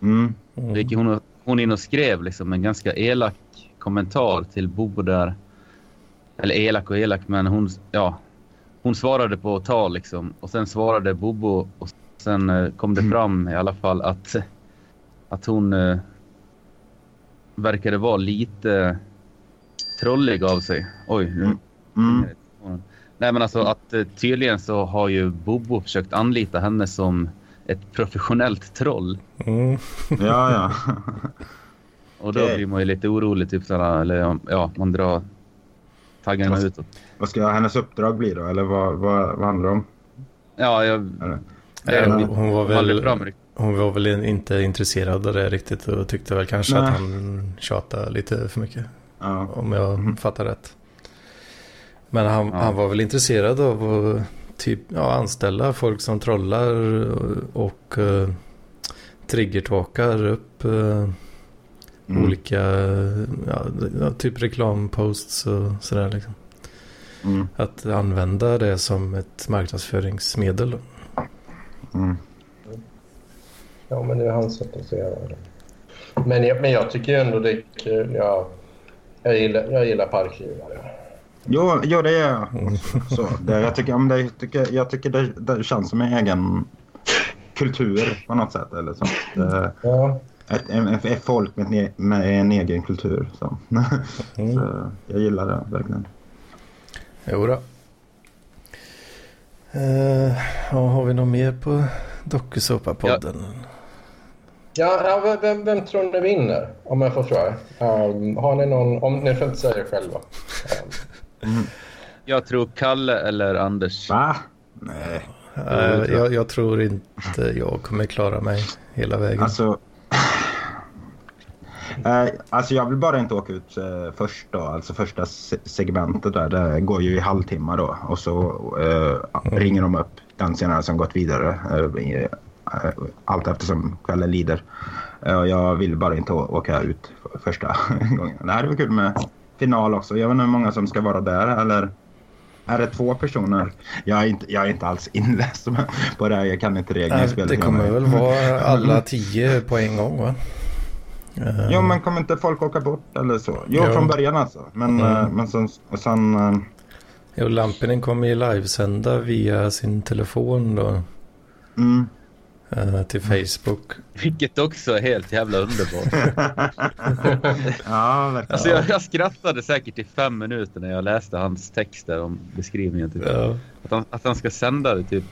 mm, Då gick hon, hon in och skrev liksom en ganska elak kommentar till Bobo där. Eller elak och elak, men hon, ja. Hon svarade på tal liksom. Och sen svarade Bobo och sen eh, kom det fram i alla fall att, att hon eh, verkade vara lite trollig av sig. Oj, nu mm, Nej men alltså att eh, tydligen så har ju Bobo försökt anlita henne som ett professionellt troll. Mm. ja, ja. Och då Okej. blir man ju lite orolig typ såhär, eller ja, man drar taggarna Vad- utåt. Vad ska hennes uppdrag bli då? Eller vad, vad, vad handlar det om? Ja, jag... Eller? Det hon, hon, var väl, hon var väl inte intresserad av det riktigt och tyckte väl kanske Nej. att han tjatade lite för mycket. Ja. Om jag fattar rätt. Men han, Ja. han var väl intresserad av att typ, ja, anställa folk som trollar och, uh, triggertalkar upp eh, Mm. olika, ja, typ reklamposts och sådär liksom. Mm. Att använda det som ett marknadsföringsmedel. då. Mm. Ja, men det är hans sätt att se det. Men jag, men jag tycker ju ändå det är kul. Jag, jag, gillar, jag gillar parklivare. Jo, jo, det gör jag. Så, det, jag tycker, om det, jag tycker, jag tycker det, det känns som en egen kultur på något sätt. Eller så. Det, Ja. ett, ett, ett folk med, en med en egen kultur. Så. Mm. så jag gillar det verkligen. Jo då. Eh, ja, har vi något mer på Dokusåpa-podden? Ja, ja, vem- vem, vem tror ni vinner? Om jag får fråga. Um, har ni någon... Om ni får inte säga själva. Um, Jag tror Kalle eller Anders. Va? Nej. Jag, jag tror inte jag kommer klara mig hela vägen. Alltså... Eh, alltså jag vill bara inte åka ut eh, först då. Alltså första se- segmentet där. Det går ju i halvtimme då. Och så eh, ringer de upp den senare som gått vidare. Eh, allt eftersom kvällen lider. Eh, jag vill bara inte åka ut för första gången. Det här är väl kul med final också. Jag vet inte hur många som ska vara där. Eller är det två personer? Jag är inte, jag är inte alls inläst på det här. Jag kan inte reglerna i spelet. det kommer väl vara alla tio på en gång va? Eh, Jo, men kommer inte folk åka bort eller så? Jo, Jo. från början alltså. Men, Mm. eh, men sen... Sen eh, Jo, Lampinen kommer ju livesända via sin telefon då. mm. Eh, till Facebook. Vilket också är helt jävla underbart. ja, verkligen. Alltså jag, jag skrattade säkert i fem minuter när jag läste hans texter om beskrivningen. Typ. Ja. Att, han, att han ska sända det typ.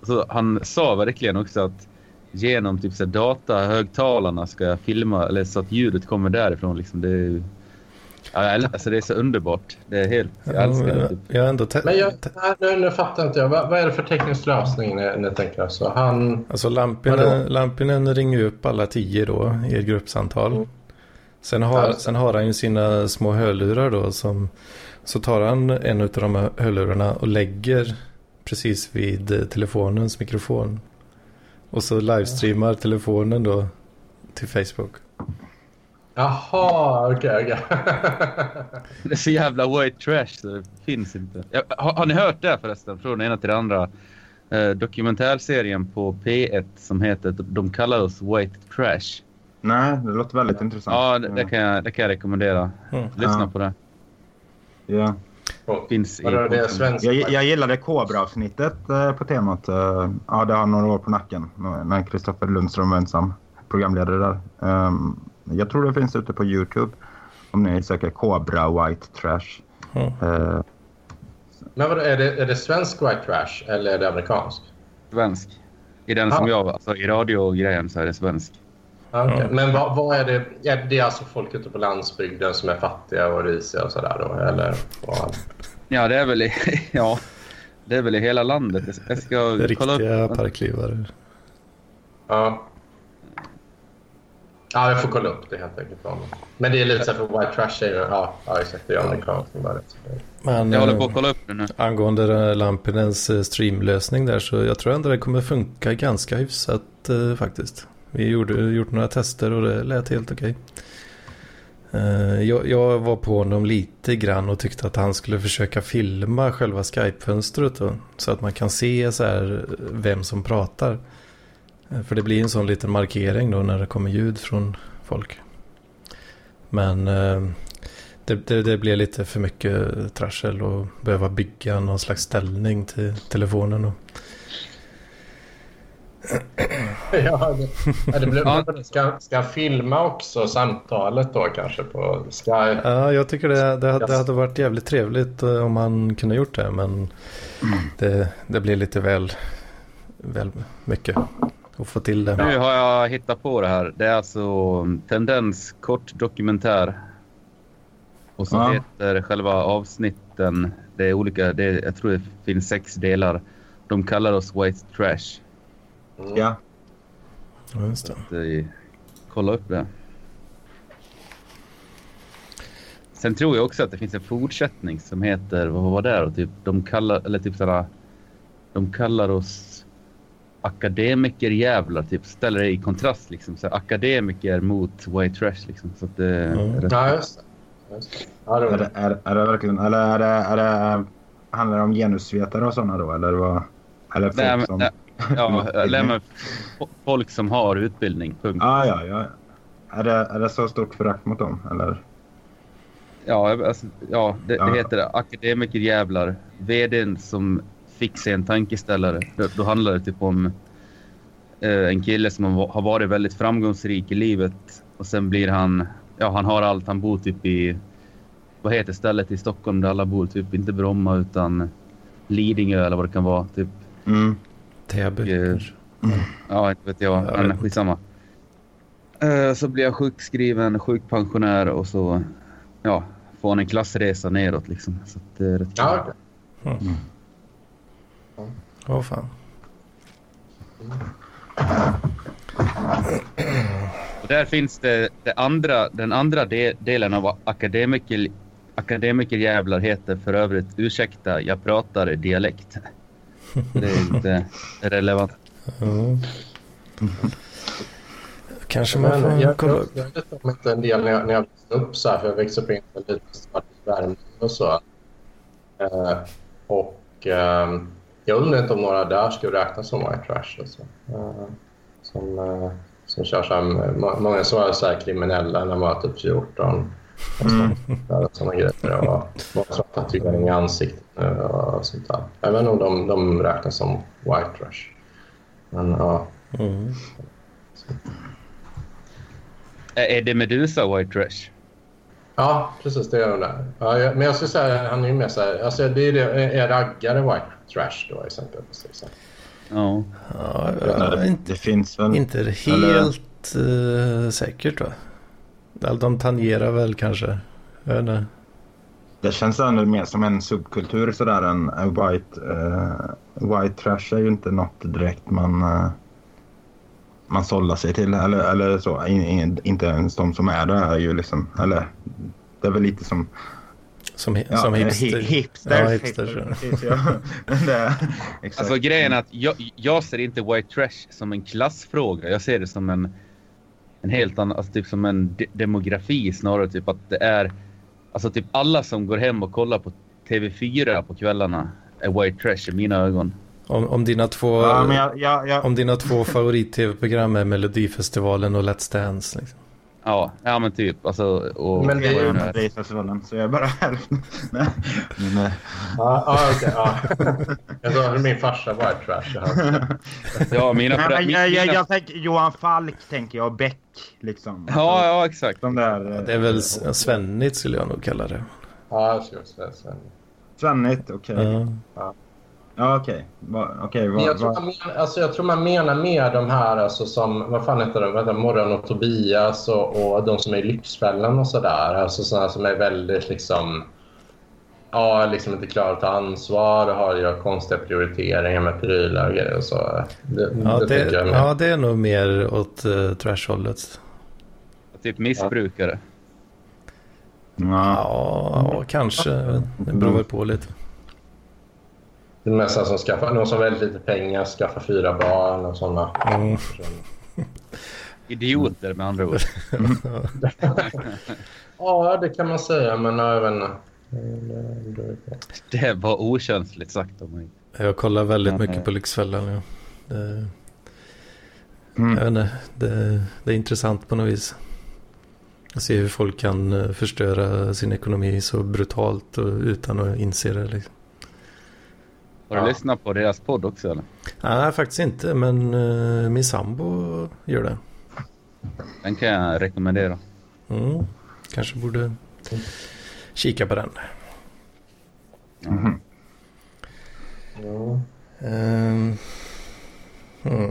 Alltså, han sa verkligen också att genom typ så datahögtalarna ska jag filma eller så att ljudet kommer därifrån. Liksom, det, är, ja, alltså, det är så underbart. Det är helt, jag älskar det. Typ. Jag ändå men jag, nu, nu fattar inte jag. Vad, vad är det för teknisk lösning ni, ni tänker? Alltså, han... Alltså? Lampinen, Lampinen ringer upp alla tio då i ett gruppsamtal. Mm. Sen har, Ja. sen har han ju sina små hörlurar då som så tar han en av de här hörlurarna och lägger precis vid eh, telefonens mikrofon. Och så livestreamar telefonen då till Facebook. Jaha, okej. okej. Det är så jävla white trash så det finns inte. Har, har ni hört det förresten? Från det ena till det andra. Eh, dokumentärserien på P1 som heter De kallar oss white trash. Nej, det låter väldigt intressant. Ja, det, det, kan jag, det kan jag rekommendera. Mm. Lyssna Ja. på det. Ja. Finns i det är svensk... Jag, jag gillade Kobra-avsnittet eh, på temat. Eh, ja, det har några år på nacken. När Kristoffer Lundström var ensam programledare där. Ehm, jag tror det finns ute på Youtube. Om ni söker Kobra White Trash. Mm. Eh, Men vadå, är det, är det svensk white trash eller är det amerikansk? Svensk. I den som Ah. jag, alltså i radiogrejen så är det svensk. Okej. Ja. Men vad, vad är det? Är det alltså folk ute på landsbygden som är fattiga och risiga och sådär då? Eller vad? Ja, det är väl i, ja, det är väl i hela landet. Jag ska- Jag ska kolla Riktiga upp. parklivare. Ja. Ja, jag får kolla upp det helt enkelt. Men det är lite så för white trash är. Ja, ja exakt. Det är amerikanskt. bara. Men Jag håller på eh, att kolla upp det nu. angående här Lampinens eh, streamlösning där så jag tror ändå det kommer funka ganska hyfsat eh, faktiskt. Vi gjorde gjort några tester och det lät helt okej. Eh, jag, jag var på honom lite grann och tyckte att han skulle försöka filma själva Skype-fönstret då, så att man kan se så här eh, vem som pratar. Eh, För det blir en sån liten markering då när det kommer ljud från folk. Men eh, det, det, det blir lite för mycket trassel och behöva bygga någon slags ställning till telefonen. Och, Ja, det, ja, det blir, Ja. ska, ska filma också samtalet då kanske på Skype? ja, jag tycker det, det, det hade varit jävligt trevligt eh, om man kunde gjort det. Men det, det blir lite väl, väl mycket att få till det. Nu har jag hittat på det här. Det är alltså Tendens kort dokumentär. Och så Ja. heter själva avsnitten, det är olika, det är, jag tror det finns sex delar. De kallar oss White Trash. Ja. Ja, just det. Eh, kolla upp det. Sen tror jag också att det finns en fortsättning som heter, vad var det då? Typ, de kallar, eller typ sådär, de kallar oss akademikerjävlar, typ ställer det i kontrast liksom. Så här, akademiker mot white trash liksom. Så att det är Mm. Ja, just det. Just det. Ja, det Är det, är, är det verkligen... Eller är det, är det, handlar det om genusvetare och sådana då? Eller vad? Eller folk Nej, men- som... nej, Ja, eller men f- folk som har utbildning, punkt. Ah, ja, ja. Är det, är det så stort förakt mot dem? Eller? Ja, alltså, ja det, Ja. det heter akademikerjävlar. VDn som fick sig en tankeställare. Då, då handlar det typ om eh, en kille som har varit väldigt framgångsrik i livet och sen blir han, ja han har allt, han bor typ i, vad heter stället i Stockholm där alla bor? Typ inte Bromma utan Lidingö eller vad det kan vara. Typ, Mm. Täby kanske. ja, inte vet jag, Jag men skitsamma. Eh, så blir jag sjukskriven, sjukpensionär och så, ja, får han en klassresa neråt liksom. Så det är rätt Ja, okej. Åh fan. Och där finns det, det andra, den andra de, delen av akademiker, akademikerjävlar heter för övrigt ursäkta, jag pratar dialekt. Det är inte relevant. Ja. Kanske man Men får jag, kolla upp. jag vet om inte en del när jag, när jag växte upp så här, för jag växte upp i en liten stad i Värmland och så. Eh, och ehm, jag undrar inte om några där skulle räknas som white trash. Alltså. Eh, som, eh, som kör så här, må- många som var så här kriminella när man var typ 14. Och så, där, såna grejer. Och många som har tatuering i ansiktet och sånt där. Jag vet inte om de, de räknas som white trash. Men ja. Mm. Är är det Medusa White Trash? Ja, precis. Det gör hon där. Ja, men jag skulle säga han är ju mer så här... Alltså, det är, det, är raggare white trash då exempelvis. Ja. Ja, det, inte, det finns väl... inte helt eh, säkert va? Eller De tangerar väl kanske. Jag vet inte. Det känns ändå mer som en subkultur sådär. En, en white, eh, white trash är ju inte något direkt man, eh, man sållar sig till. Eller, eller så. In, in, inte ens de som är där är ju liksom... Eller det är väl lite som... Som, Ja, som hipster. hi- hipsters. Ja, hipsters. ja. Alltså grejen är att jag, jag ser inte White Trash som en klassfråga. Jag ser det som en, en helt annan, alltså typ som en de demografi snarare. Typ att det är, alltså typ alla som går hem och kollar på TV4 på kvällarna är White Trash i mina ögon. Om, om dina två, Ja, jag, jag, om dina två favorit-tv-program är Melodifestivalen och Let's Dance. Liksom. Ja, ja men typ. Alltså, och, Men det är jag ju- var är. Melodifestivalen så jag är bara hälften. Nej, eh, Ja, ja, okej. ja. Jag att min farsa white trash. Ja. Ja, mina, Nej, men jag, jag, jag tänker Johan Falk tänker jag. Beck liksom. Ja, ja exakt. De där, eh, Det är väl svennigt skulle jag nog kalla det. Ja, jag skulle säga så. Svennigt, okej. Ja. Ja, okej. Va- Okej, Men vad... jag, tror alltså jag tror man menar mer de här alltså som, vad fan heter de, Vänta, Morran och Tobias och, och de som är i Lyxfällan och sådär. Alltså sådana som är väldigt liksom, ja, liksom inte klarar att ta ansvar och har gör konstiga prioriteringar med prylar och grejer och så. Det, Ja, det, det, jag ja, det är nog mer åt uh, trashhållet. Typ missbrukare. Ja. Ja, kanske. Det beror väl på lite. Det är mest som skaffar, någon som har väldigt lite pengar, skaffar fyra barn och sådana. Mm. Idioter med andra ord. Ja, det kan man säga, men jag vet inte. Det var okänsligt sagt av mig. Jag kollar väldigt Ja, mycket på Lyxfällan. Ja. Det, Mm. jag vet inte, det, det är intressant på något vis. Att se hur folk kan eh, förstöra sin ekonomi så brutalt och utan att inse det. Liksom. Har du Ja. lyssnat på deras podd också eller? Nej, faktiskt inte. Men eh, min sambo gör det. Den kan jag rekommendera. Mm. Kanske borde kika på den. Ja. Ehm, hmm.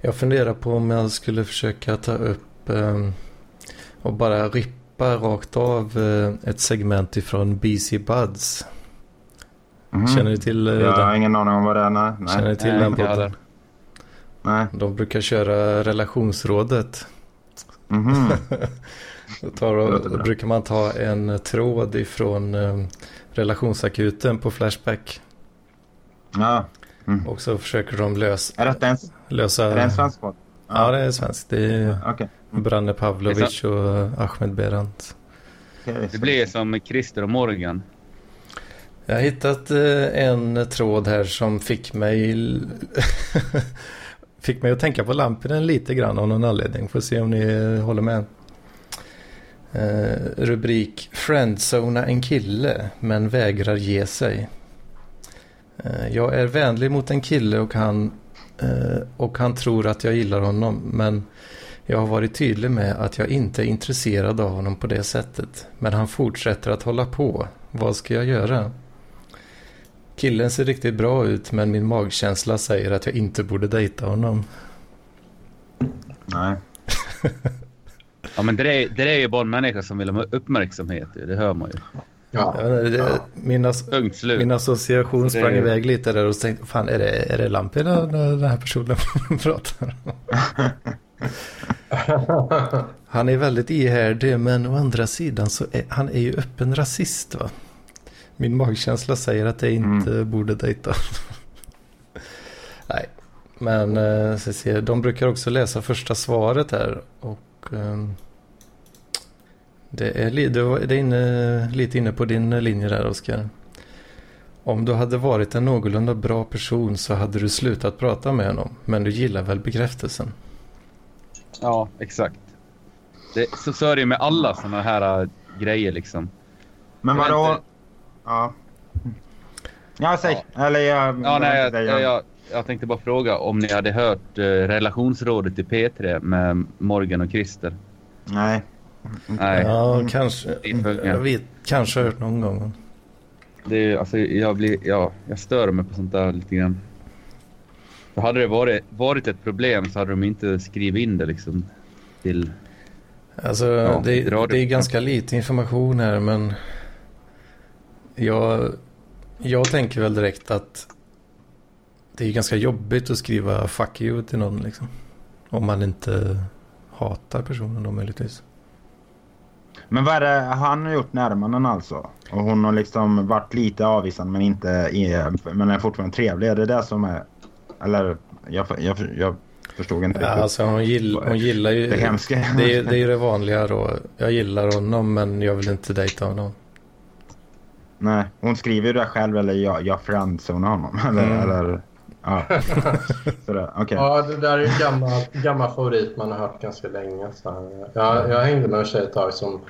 Jag funderar på om jag skulle försöka ta upp ehm, och bara rippa rakt av eh, ett segment ifrån BC Buds. Mhm. Känner ni till eh, Jag har den? ingen aning om vad det är. Nej. Känner ni Nej. till Nej, den podden? heller. Nej. De brukar köra relationsrådet. Mhm. Då tar då brukar man ta en tråd ifrån eh, relationsakuten på Flashback. Ja. Mm. Och så försöker de lösa... Är detta en, lösa är det en svensk podd? Ja, det är svenskt. Det är Okej. Branne Pavlovic och Ahmed Berant. Det blir som Christer och Morgan. Jag har hittat eh, en tråd här som fick mig fick mig att tänka på Lampinen lite grann av någon anledning. Får se om ni håller med. Eh, rubrik Friendzona en kille men vägrar ge sig. Eh, jag är vänlig mot en kille och han, och han tror att jag gillar honom men jag har varit tydlig med att jag inte är intresserad av honom på det sättet. Men han fortsätter att hålla på. Vad ska jag göra? Killen ser riktigt bra ut men min magkänsla säger att jag inte borde dejta honom. Nej. Ja men det är, det är ju bara en människa som vill ha uppmärksamhet. Det hör man ju. Ja. Inte, det, min, as, min association det- sprang iväg lite där och tänkte fan är det, är det Lampinen den här personen pratar om? Han är väldigt ihärdig men å andra sidan så är han är ju öppen rasist va? Min magkänsla säger att jag inte borde dejta. Nej, men eh, så se, de brukar också läsa första svaret här och ehm, det är, li- det var- det är inne, lite inne på din linje där Oskar. Om du hade varit en någorlunda bra person så hade du slutat prata med honom. Men du gillar väl bekräftelsen? Ja, exakt. Det, så, så är det ju med alla sådana här äh, grejer liksom. Men vadå? Ja. Ja, säg. Eller jag... Ja, nej, jag, jag, jag, jag, tänkte bara fråga om ni hade hört eh, relationsrådet i P3 med Morgan och Christer. Nej. Nej, Ja, kanske. Din följa. Jag vet, kanske hört någon gång. det är, alltså, jag, blir, ja, jag stör mig på sånt där lite grann. För hade det varit, varit ett problem så hade de inte skrivit in det liksom till... Alltså, Ja, det, det är ganska lite information här, men jag, jag tänker väl direkt att det är ganska jobbigt att skriva fuck you till någon liksom. Om man inte hatar personen då möjligtvis. Men vad är det han har gjort närmanden alltså? Och hon har liksom varit lite avvisande men inte är, men är fortfarande trevlig. Är det det som är... Eller jag, jag, jag förstod inte Ja, riktigt. alltså hon, gill, hon gillar ju... Det hemska. Det är, det är ju det vanliga då. Jag gillar honom men jag vill inte dejta honom. Nej, hon skriver ju det själv eller jag, jag friendzonar honom. Eller, Mm. eller ja. Sådär, okej. Ja, det där är en gammal, gammal favorit man har hört ganska länge. Så här. Jag, jag hängde med en tjej ett tag som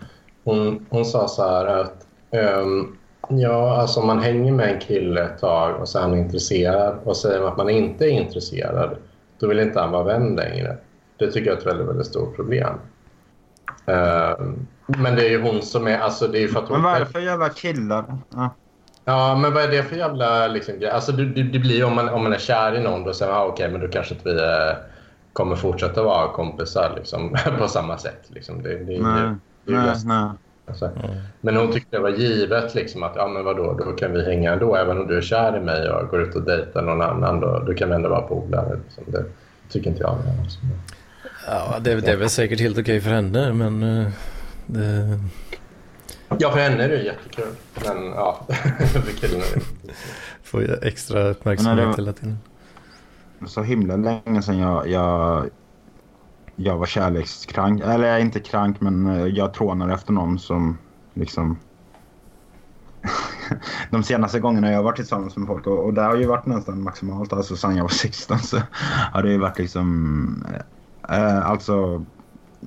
hon, hon sa så här att ehm, ja, alltså om man hänger med en kille ett tag och så är han intresserad och säger att man inte är intresserad, då vill inte han vara vän längre. Det tycker jag är ett väldigt, väldigt stort problem. Ehm, men det är ju hon som är, alltså det är för att hon Men vad är det för jävla killar? Ja. Ja, men vad är det för jävla liksom, grej? Alltså, det, det blir ju om man, om man är kär i någon, då säger man ah, okej, okay, men då kanske inte vi eh, kommer fortsätta vara kompisar liksom, på samma sätt. Liksom. Det, det, nej, det, nej, nej. Alltså. Mm. Men hon tyckte det var givet liksom, att ja, men vadå, då kan vi hänga ändå. Även om du är kär i mig och går ut och dejtar någon annan, då, då kan vi ändå vara polare. Liksom. Det tycker inte jag. Alltså. Ja, det, det är väl säkert helt okej för henne, men... Det... Ja, för henne är det jättekul. Men ja, för killen är det Får ju extra uppmärksamhet hela tiden. Så himla länge sedan jag, jag, jag var kärlekskrank. Eller jag är inte krank, men eh, jag trånar efter någon som liksom... De senaste gångerna jag har varit tillsammans med folk och, och det har ju varit nästan maximalt. Alltså sedan jag var 16 så har det ju varit liksom... Äh, alltså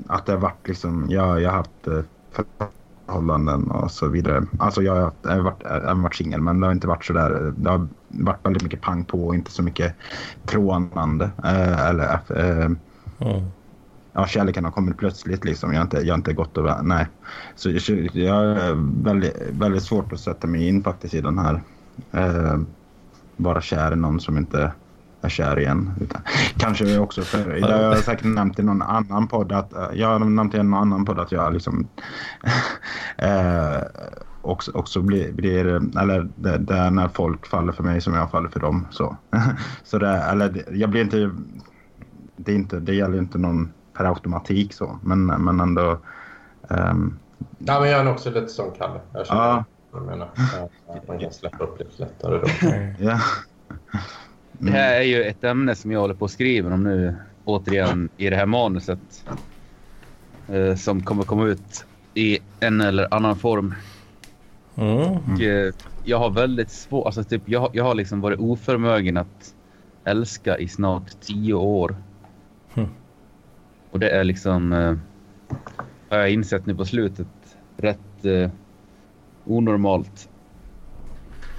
att det har varit liksom... Jag, jag har haft äh, förhållanden och så vidare. Alltså jag har varit, jag varit singel men det har inte varit så där. Det har varit väldigt mycket pang på och inte så mycket trånande. Eh, eller, eh, mm. Ja, kärleken har kommit plötsligt liksom. Jag har inte, jag har inte gått över. Nej. Så jag har väldigt, väldigt svårt att sätta mig in faktiskt i den här. Eh, vara kär i någon som inte är kär igen. Utan, kanske också för, jag har säkert nämnt i någon annan podd att jag har nämnt i någon annan podd att jag liksom eh, också, också blir, blir eller det, det, är när folk faller för mig som jag faller för dem. Så, så det, eller jag blir inte, det, är inte, det gäller inte någon per automatik så, men, men ändå. Um, ja, men jag är också lite som Kalle. Jag känner ja. jag menar. Man kan släppa upp lite lättare då. ja. Det här är ju ett ämne som jag håller på att skriva om nu, återigen, i det här manuset. Eh, som kommer komma ut i en eller annan form. Mm. Och, eh, jag har väldigt svårt, alltså typ, jag, jag har liksom varit oförmögen att älska i snart tio år. Mm. Och det är liksom, eh, har jag insett nu på slutet, rätt eh, onormalt.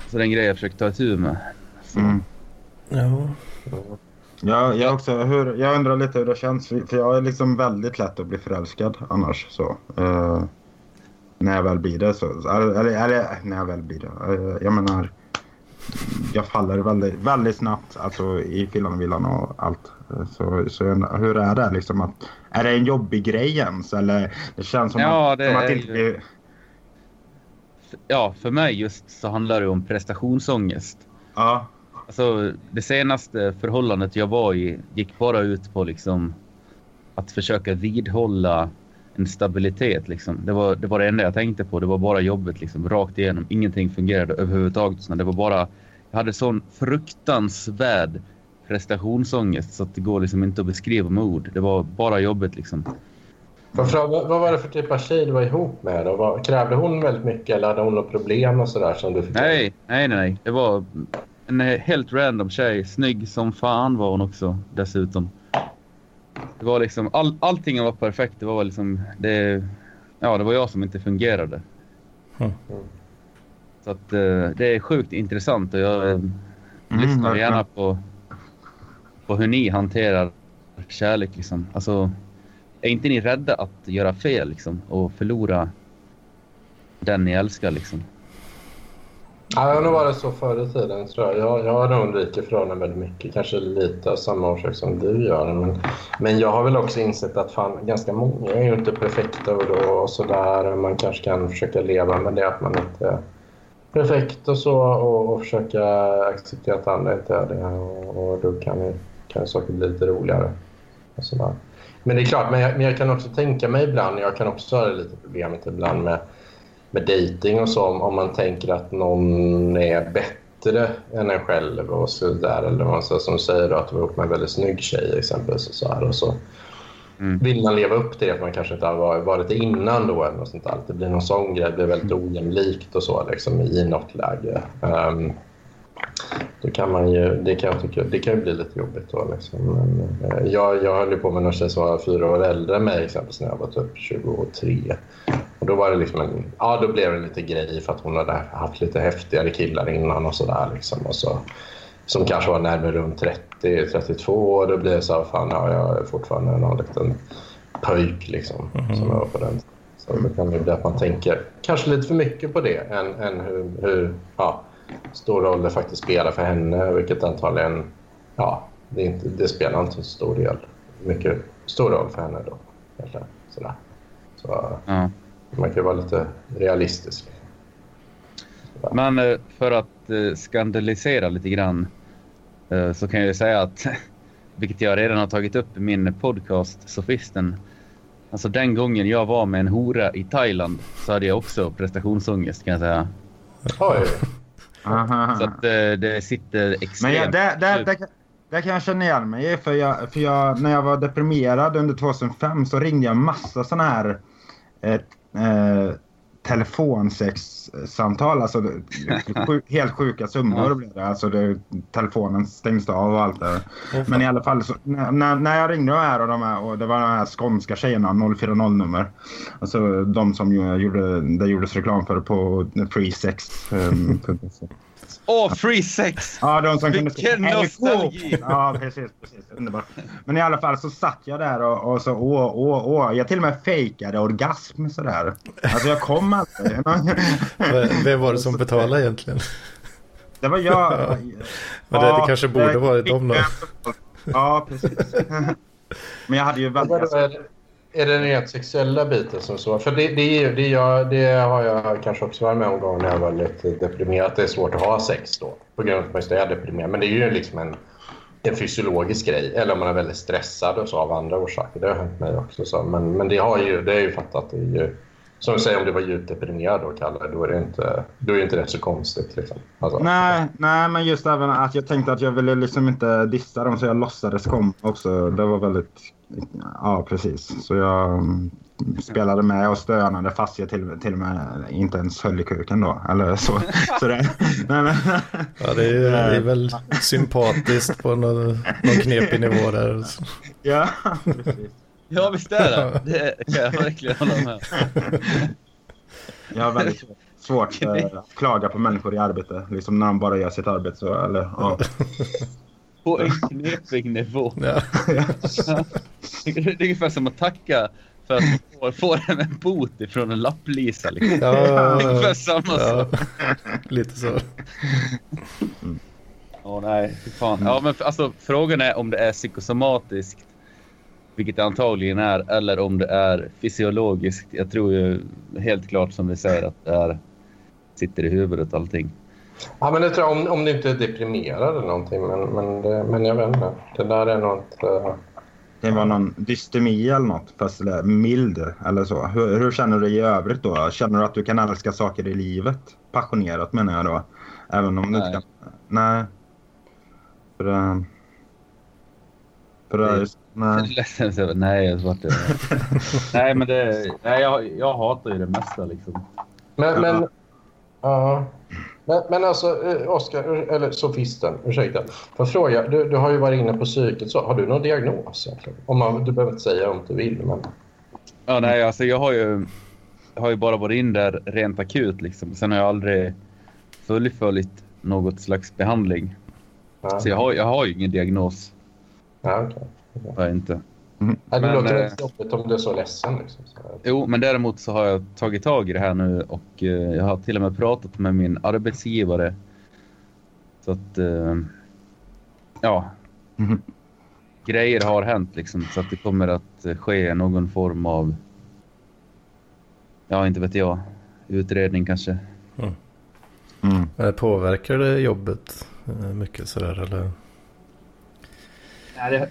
Så det är en grej jag försöker ta itu med. Mm. Ja. Ja, jag, också, hur, jag undrar lite hur det känns. För jag är liksom väldigt lätt att bli förälskad annars. Så. Uh, när jag väl blir det. Så, eller, eller när jag väl blir det. Uh, jag menar, jag faller väldigt, väldigt snabbt alltså, i fyllan och villan och allt. Så, så hur är det liksom? Att, är det en jobbig grej ens? Eller det känns som ja, att, det som att inte blir... Ja, för mig just så handlar det om prestationsångest. Ja. Alltså, det senaste förhållandet jag var i gick bara ut på liksom att försöka vidhålla en stabilitet. Liksom. Det, var, det var det enda jag tänkte på. Det var bara jobbet liksom, rakt igenom. Ingenting fungerade överhuvudtaget. Det var bara, jag hade sån fruktansvärd prestationsångest så att det går liksom inte att beskriva med ord. Det var bara jobbet liksom. Vad, vad var det för typ av tjej du var ihop med? Då? Krävde hon väldigt mycket eller hade hon något problem och sådär som du fick? Nej, nej, nej. Det var en helt random tjej. Snygg som fan var hon också dessutom. Det var liksom, all, allting var perfekt. Det var liksom, det, ja, det var jag som inte fungerade. Mm. Så att eh, det är sjukt intressant och jag mm, lyssnar gärna på, på hur ni hanterar kärlek liksom. Alltså, är inte ni rädda att göra fel liksom och förlora den ni älskar liksom? Ja, jag har nog varit så förr i tiden tror jag. Jag, jag har nog undvikit förhållanden väldigt mycket. Kanske lite av samma orsak som du gör. Men, men jag har väl också insett att fan, ganska många är ju inte perfekta och, då, och sådär. Man kanske kan försöka leva med det att man inte är perfekt och så och, och försöka acceptera att andra inte är det. Och, och då kan, kan saker bli lite roligare. Och sådär. Men det är klart, men jag, men jag kan också tänka mig ibland, jag kan också ha lite problemet ibland med med dating och så om man tänker att någon är bättre än en själv och så där eller man så, som säger att du var ihop med en väldigt snygg tjej exempelvis och så här och så mm. vill man leva upp till det för man kanske inte har varit det innan då eller något sånt där. Det blir någon sån grej, det blir väldigt ojämlikt och så liksom i något läge. Um, då kan man ju, det kan jag tycka, det kan ju bli lite jobbigt då. Liksom. Men, eh, jag, jag höll ju på med någon tjej som var fyra år äldre än mig exempelvis när jag var typ 23. Och då var det liksom en, ja då blev det lite grej för att hon hade haft lite häftigare killar innan och sådär liksom. Och så, som kanske var närmare runt 30, 32 och då blir det så här, fan ja, jag är fortfarande någon liten pöjk liksom. Mm. Som jag var på den Så då kan det bli att man tänker kanske lite för mycket på det än, än hur, hur ja, stor roll det faktiskt spelar för henne. Vilket antagligen, ja, det, inte, det spelar inte så stor del. Mycket stor roll för henne då. Kanske. Sådär. Så Ja. Man kan vara lite realistisk. Men eh, för att eh, skandalisera lite grann eh, så kan jag ju säga att, vilket jag redan har tagit upp i min podcast Sofisten. Alltså den gången jag var med en hora i Thailand så hade jag också prestationsångest kan jag säga. Oj. Så att det sitter extremt... Men jag, där, där, där, kan- där kan jag känna igen mig i, för, jag, för jag, när jag var deprimerad under 2005 så ringde jag massa sådana här eh, eh, telefonsexsamtal. Alltså, det- sju, helt sjuka summor blev det. Alltså, det. Telefonen stängdes av och allt det. Men i alla fall, så, när, när- jag ringde de här och, de här och det var de här skånska tjejerna, 040-nummer. Alltså de som gjorde, det gjordes reklam för på freesex. Um, Åh, free sex! Ja, de som kunde Vilken nostalgi! Ja, precis, precis. Underbart. Men i alla fall så satt jag där och, och så åh, åh, åh. Jag till och med fejkade orgasm sådär. Alltså jag kom aldrig. Vem- var det som betalade egentligen? Det var jag. Men det- det kanske borde varit dem då. Ja, precis. Men jag hade ju väldigt är, det, den rent sexuella biten som så? För det, det, är, det, jag, det har jag kanske också varit med om gånger när jag var lite deprimerad. Att det är svårt att ha sex då. På grund av att man just är deprimerad. Men det är ju liksom en, en fysiologisk grej. Eller om man är väldigt stressad och så av andra orsaker. Det har hänt mig också. Så. Men, men det har ju, det är ju fattat. Det är ju, som du säger, om du var djupt deprimerad då, Kalle, då är det inte, då är inte rätt så konstigt. Liksom. Alltså, Nej, nej, men just även att jag tänkte att jag ville liksom inte dissa dem så jag låtsades komma också. Det var väldigt... Ja, precis. Så jag mm, spelade med och stönade fast jag till, till och med inte ens höll i kuken då. Eller så. så det, nej, men, Ja, det är, det är väl sympatiskt på någon, någon knepig nivå där. ja, precis. Ja, visst är det. Det kan jag verkligen hålla med. Jag har väldigt svårt eh, att klaga på människor i arbete. Liksom när de bara gör sitt arbete. Så, eller, ja. På en knepig nivå. Ja. Det är ungefär som att tacka för att man får, får en bot ifrån en lapplisa. Liksom. Ja, Ungefär samma ja, sak. lite så. Åh nej, fan. Ja, men alltså, frågan är om det är psykosomatiskt, vilket det antagligen är, eller om det är fysiologiskt. Jag tror ju helt klart som vi säger att det är, sitter i huvudet allting. Ja, men det tror jag, om, om du inte är deprimerad eller någonting. Men, men, det, men jag vet inte. Det där är nog inte... Det var någon dystemi eller något, fast eller mild eller så. Hur, hur känner du dig i övrigt då? Känner du att du kan älska saker i livet? Passionerat menar jag då. Även om du inte Nej. kan... Nej. För det... För det... Det- Nej. Nej, jag svart Nej, men det, nej, jag, jag hatar ju det mesta liksom. Men, Ja. men, ja. men, men alltså, eh, Oskar, eller sofisten, ursäkta. Får fråga, du, du har ju varit inne på psyket. Så, har du någon diagnos? egentligen? Om man, du behöver inte säga om du vill. Men... Ja, nej, alltså jag har ju, har ju bara varit in där rent akut liksom. Sen har jag aldrig fullföljt något slags behandling. Ja, Så jag har, jag har ju ingen diagnos. ja, okej. Har jag inte. Det Men, låter eh, väldigt jobbigt om du är så ledsen. Liksom. Så, Jo, men däremot så har jag tagit tag i det här nu och eh, jag har till och med pratat med min arbetsgivare. Så att, eh, ja. Mhm. Grejer har hänt liksom så att det kommer att ske någon form av, ja inte vet jag, utredning kanske. Mm. Men Påverkar det jobbet mycket sådär eller? Nej, det,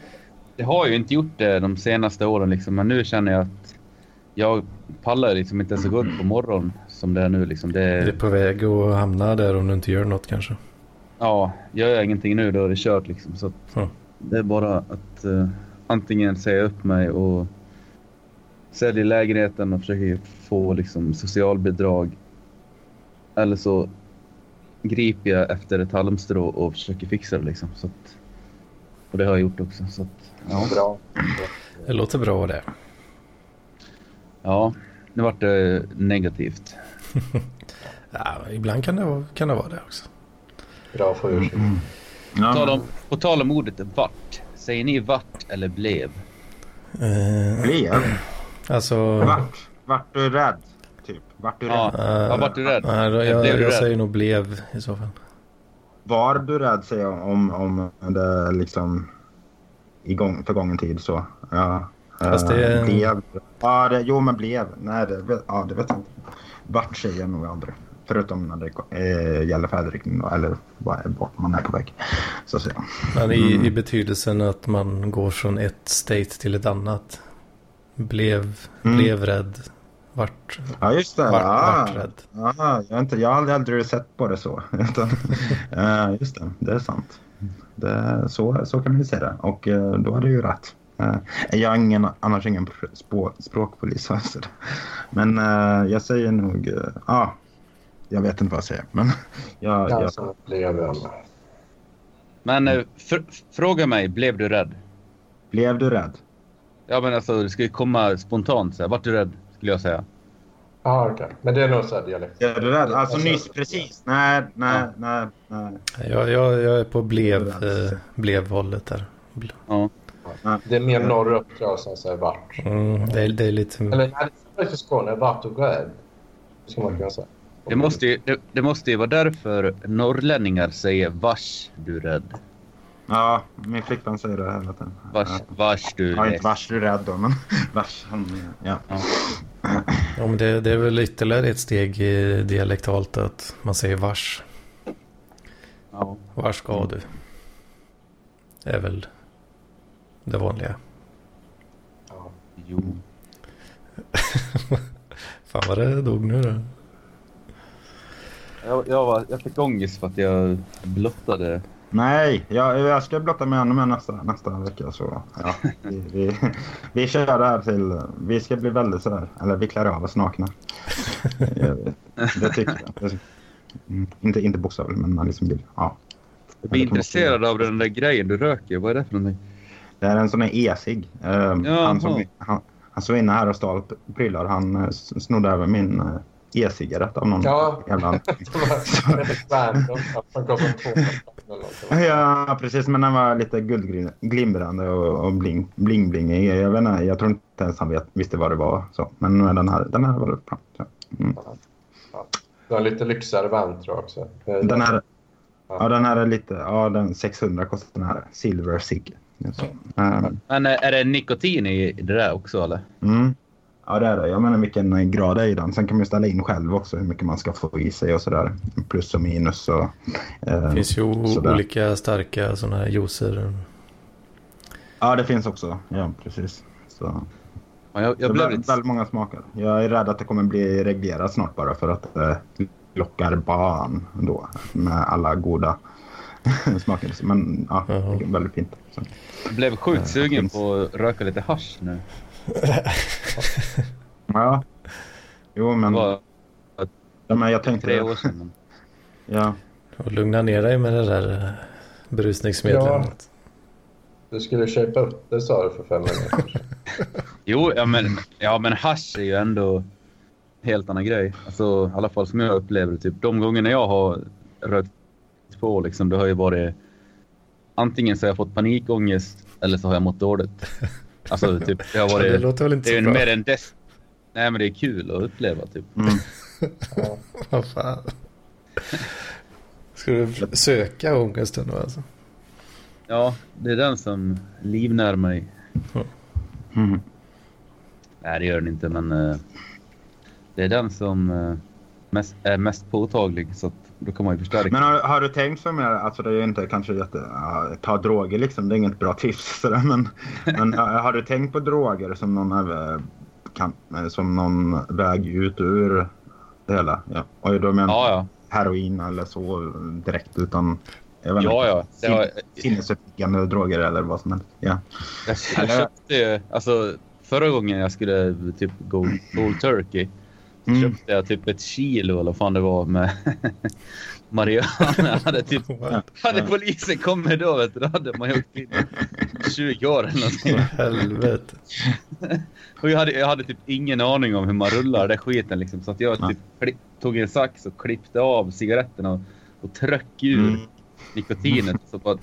det har ju inte gjort det de senaste åren liksom, men nu känner jag att jag pallar liksom inte ens att gå upp på morgonen som det är nu liksom. Det, Är det på väg att hamna där om du inte gör något kanske? Ja, gör jag ingenting nu då är det kört liksom. Så Ja. Det är bara att eh, antingen säga upp mig och sälja lägenheten och försöka få liksom, socialbidrag. Eller så griper jag efter ett halmstrå och försöker fixa det. Liksom. Så att, och det har jag gjort också. Så att, ja. Bra. Det låter bra det. ja, nu vart det negativt. Ja, ibland kan det, vara, kan det vara det också. Bra att få ur sig. På tal Ja, om, på tal om ordet vart. Säger ni vart eller blev? Eh, blev. alltså... Vart? Vart du rädd? Typ. Vart du Ja, rädd? ja vart du rädd? Nej, jag, jag rädd? säger nog blev i så fall. Var du rädd jag om, om det liksom i gång, förgången tid så. Ja. Fast det Eh, Blev. Ja, det, jo men blev. Nej, det, ja, det vet jag inte. Vart säger jag nog aldrig. Förutom när det eh, gäller färdriktning eller vart man är på väg. Så att. Men i, Mm. i betydelsen att man går från ett state till ett annat. Blev, Mm. blev rädd. Vart, Ja, just det. vart, ja. vart rädd. Ja, jag, har inte, jag har aldrig, sett på det så. Just det, det är sant. Det, så, så kan man ju se det. Och eh, då har du ju rätt. Eh, jag är ingen, annars ingen spå, språkpolis. säga. Men eh, jag säger nog... Ja, ah, jag vet inte vad jag säger. Men jag, jag, Alltså, blev jag. Men fr- fråga mig, blev du rädd? blev du rädd? Ja men alltså det ska ju komma spontant så här. Vart du rädd? Skulle jag säga. Ja, okej. Men det är nog så här dialekt. Är du rädd? Alltså nyss, precis. Nej, nej, nej. nej. Jag, jag, jag är på blev, eh, blev-hållet där. Ja. Det är mer norrut tror jag som säger vart. Mm, det, är, det är lite... Eller nej, det är för Skåne. Vart och rädd. Det ska man kunna säga. Det måste, ju, det, det måste ju vara därför norrlänningar säger vars du är rädd. Ja, min flickvän säger det hela tiden. Vars, Ja. vars du Ja, inte vars du är rädd då, men vars han... Ja. Ja, men det, det är väl ytterligare ett steg i dialektalt att man säger vars. Ja. Var ska du? Det är väl det vanliga. Ja. Jo. Fan vad det dog nu då. Jag, jag, var, jag fick ångest för att jag blottade. Nej, jag, jag ska blotta mig ännu mer nästa, nästa vecka. Så, ja, vi, vi, vi kör det här till... Vi ska bli väldigt sådär... Eller vi klär av oss nakna. Det tycker jag. Mm, inte, inte bokstavligt, men man liksom vill... Ja. Jag blir intresserad av den där grejen du röker. Vad är det för någonting? Det är en sån här e-cigg. Jaha. han, som, han, han som var inne här och stal prylar. Han eh, snodde över min eh, e-cigarett av någon Ja. någonting. Ja, precis. Men den var lite guldglimrande och, och bling, bling bling. Jag, vet inte, jag tror inte ens han vet, visste vad det var. Så. Men den här, den här var bra. Så. Mm. Du har en lite lyxigare vän tror jag också. Den här, ja, den här är lite, ja den 600 kostar den här. Silver Sig. Um, Men är det nikotin i det där också eller? mm. Ja det är det. Jag menar vilken grad det är i den. Sen kan man ställa in själv också hur mycket man ska få i sig och sådär. Plus och minus och... eh, Det finns ju sådär. olika starka sådana här juicer. Ja det finns också. Ja precis. Så. Ja, jag, Det jag blev väldigt, lite... väldigt många smaker. Jag är rädd att det kommer bli reglerat snart bara för att det lockar barn då med alla goda smaker. Men ja, det är väldigt fint. Så. Jag blev sjukt sugen finns. på att röka lite hasch nu. Ja. Jo Det men, var ja, men jag tänkte... år sedan. Ja. Och lugna ner dig med det där eh, berusningsmedlet. Du skulle köpa upp det sa du för fem minuter. Jo, ja men, ja, men hasch är ju ändå helt annan grej. Alltså, I alla fall som jag upplever det. Typ, de gångerna jag har rökt på, liksom, det har ju varit... Antingen så har jag fått panikångest eller så har jag mått dåligt. Alltså, typ, det har varit... Det låter väl inte det är så bra. mer en des... Nej, men det är kul att uppleva. Typ. Mm. Vad fan. Ska du söka ångesten då alltså? Ja, det är den som livnär mig. Mm. Nej, det gör den inte, men eh, det är den som eh, mest, är mest påtaglig. Så att då kan man ju förstärka. Men har, har du tänkt för mer, alltså det är ju inte kanske jätte, ja, ta droger liksom, det är inget bra tips sådär, men, men har du tänkt på droger som någon, eh, kan, eh, som någon väg ut ur det hela? Ja. Och då menar Ja, ja. heroin eller så direkt utan jag Ja, ja. Det sinnesuppbyggande droger eller vad som helst. Ja. jag, jag köpte ju, alltså förra gången jag skulle typ gå cold turkey. Mm. köpte jag typ ett kilo eller vad fan det var med marijuana. Hade, typ, hade polisen kommit då vet du, då hade man ju åkt in 20 år eller någonting. Helvete. Och jag hade, jag hade typ ingen aning om hur man rullar den skiten liksom. Så att jag typ klipp, tog en sax och klippte av cigaretterna och, och tryck ur Mm. nikotinet. Så bara,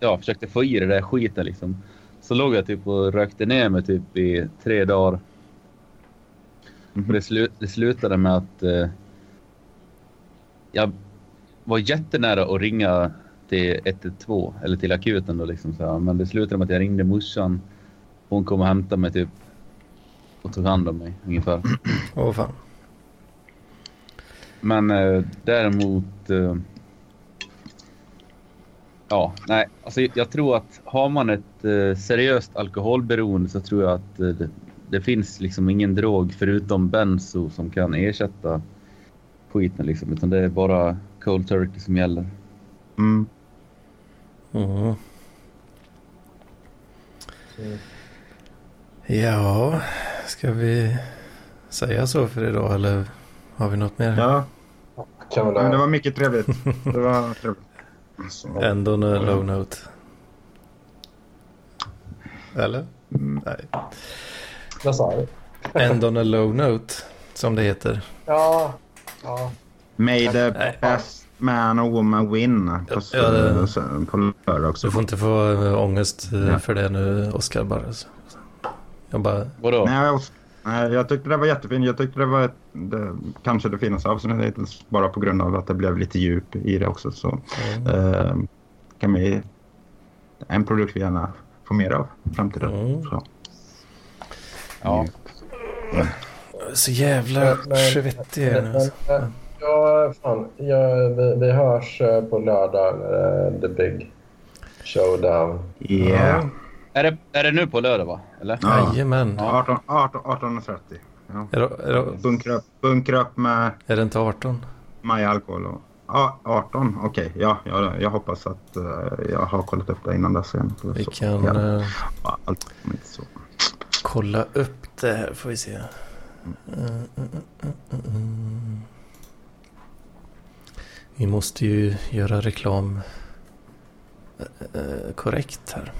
ja, försökte få i det där skiten liksom. Så låg jag typ och rökte ner mig typ i tre dagar. Och det, slu, det slutade med att eh, jag, var jättenära att ringa till 112 eller till akuten då liksom så här. Men det slutade med att jag ringde morsan. Hon kom och hämtade mig typ och tog hand om mig ungefär. Åh fan. Men eh, däremot... Eh, ja, nej. Alltså, jag tror att har man ett eh, seriöst alkoholberoende så tror jag att eh, det, finns liksom ingen drog förutom benzo som kan ersätta skiten liksom. Utan det är bara cold turkey som gäller. Mm. Mm. Ja, ska vi säga så för idag eller har vi något mer? Ja, Kan det var mycket trevligt. Det var trevligt. Så, on a low note. Eller? mm. Nej. Vad sa du? End on a low note, som det heter. Ja. ja. May the Nej. best man or woman win. På, Ja, det- så- på lördag också. Du får inte få äh, ångest Ja. för det nu, Oskar bara. Så. Jag bara... Vadå? Nej, jag, nej, jag tyckte det var jättefint. Jag tyckte det var ett, det, kanske det finaste avsnittet bara på grund av att det blev lite djup i det också. Så eh, kan vi... En produkt vi gärna får mer av i framtiden. Mm. Så. Ja. Så jävla svettig är nu. Alltså. ja, fan. Ja, vi, vi hörs eh, på lördag. eh, the big showdown. Yeah. Är, det, är det nu på lördag va? Eller? Ja. Jajamän. 18, 18, 18.30. Ja. Är, det, är, det, Bunkra upp, bunkra upp med är det inte 18? Maja Alkohol. Och, ja, 18. Okej, ja, ja, jag hoppas att eh, jag har kollat upp det innan dess. igen. Vi Så, kan Ja, äh, ja, allt kommer inte så kolla upp det här får vi se. Mm, mm, mm. mm, mm, mm. Vi måste ju göra reklam eh, eh korrekt här.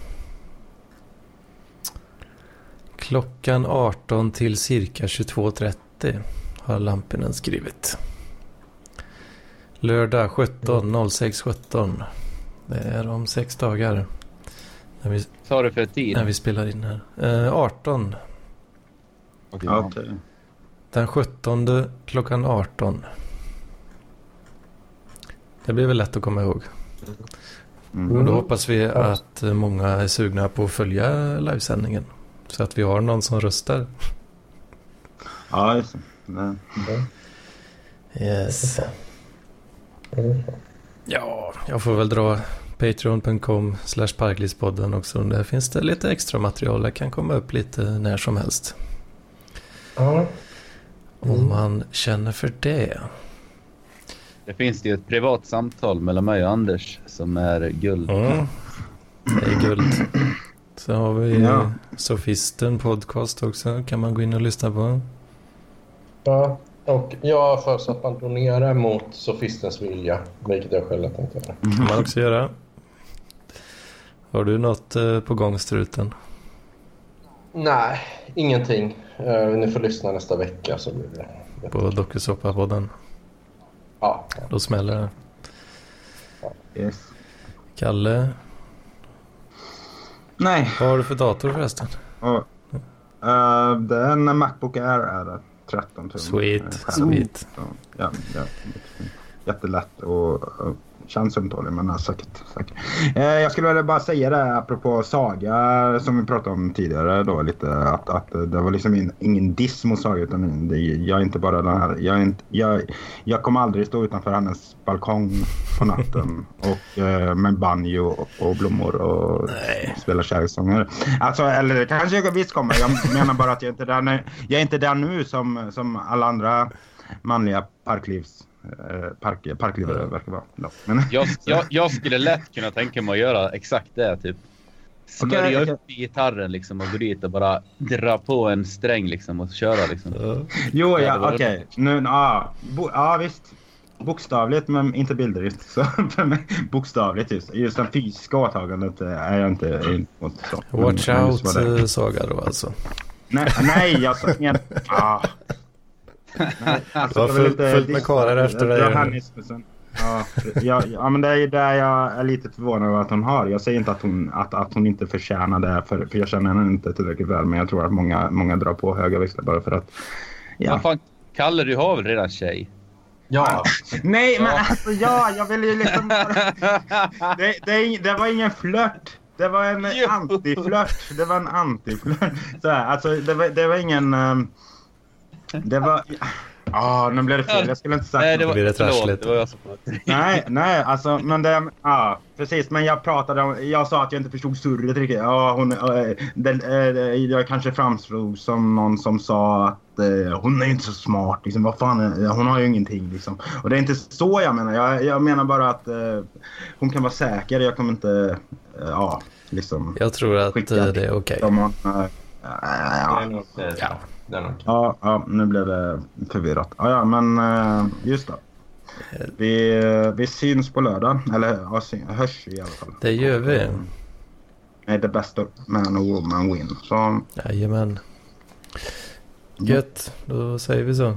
Klockan 18 till cirka 22.30 har Lampinen skrivit. Lördag 17, 06 17. Det är om sex dagar. När vi, Sa du för tid? när vi spelar in här. Eh, 18. Okej. Ja, okej. Den 17 klockan 18. Det blir väl lätt att komma ihåg. Mm. Och då hoppas vi att många är sugna på att följa livesändningen. Så att vi har någon som röstar. Ja, just det. Yes. Ja, jag får väl dra patreon.com slash parklivspodden också. Där finns det lite extra material. Det kan komma upp lite när som helst. Ja. Om man känner för det. Det finns det ju ett privat samtal mellan mig och Anders som är guld. Mm. Det är guld. Så har vi Ja. Sofisten podcast också. Kan man gå in och lyssna på. ja. Och jag föreslår att man donerar mot sofistens vilja, vilket jag själv har tänkt göra. kan man också göra. Har du något eh, på gång struten? Nej, ingenting. Eh, ni får lyssna nästa vecka så blir det... På Dokusåpa-podden? Ja. Då smäller det. Yes. Kalle, Nej, vad har du för dator förresten? och, eh, det är en Macbook Air är det. 13 tum. Sweet, sweet. Ja, ja, jättelätt och, och känns ömtålig men är säkert. säkert. Eh, jag skulle vilja bara säga det apropå Saga som vi pratade om tidigare då lite att, att det var liksom in, ingen diss mot Saga utan det, jag är inte bara den här. Jag, inte, jag, jag kommer aldrig stå utanför hennes balkong på natten och eh, med banjo och, och blommor och Nej. spela kärlekssånger. Alltså eller kanske jag visst kommer. Jag menar bara att jag inte är där nu, jag är inte där nu som, som alla andra manliga parklivs eh, park, parklivare verkar vara. Ja. Men, Jag, jag, jag skulle lätt kunna tänka mig att göra exakt det. Typ. Smörja Okej, upp gitarren liksom och gå dit och bara dra på en sträng liksom och köra liksom. jo, Ja, okej. Nu, ja, bo, ja, visst. Bokstavligt men inte bildligt. Så för mig, bokstavligt just. Just det fysiska åtagandet eh, är jag inte inte mot. Så. Watch Men out eh, Saga då alltså. Nej, nej, jag sa. Ah. Nej, alltså, Det var det var fullt- lite fullt med karlar efter dig Ja, Ja, ja, men det är där jag är lite förvånad över att hon har. Jag säger inte att hon, att, att hon inte förtjänar det, för, för jag känner henne inte tillräckligt väl. Men jag tror att många, många drar på höga växlar bara för att... Ja, Vad fan, Kalle, du har väl redan tjej? Ja. Nej, men Ja. alltså ja, jag vill ju liksom... det, det, det var ingen flört. Det var en antiflört. Det var en antiflört. Så här, alltså, det, var, det var ingen... ehm, det var... Ja, nu blev det fel. Jag skulle inte sagt Nej, det var, det förlåt, det var jag som... Nej, nej, alltså men det... Ja, precis. Men jag pratade om... Jag sa att jag inte förstod surret riktigt. Ja, hon... eh, den, eh, jag kanske framstod som någon som sa att eh, hon är inte så smart. Liksom, vad fan, hon har ju ingenting liksom. Och det är inte så jag menar. Jag, jag menar bara att hon kan vara säker. Jag kommer inte... ja, liksom... Jag tror att det är okej. Det ja. Ja. Det är nog ja, ja, nu blev det förvirrat. Ja, ja, men eh, just det. Vi, vi syns på lördag. Eller ja, hörs i alla fall. Det gör vi. Är the best of man och woman win. Så Jajamän. Gött, då säger vi så.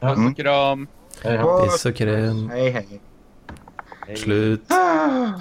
Puss och kram. Hej, hej. Piss och hej hej. Hej. Slut. Ah.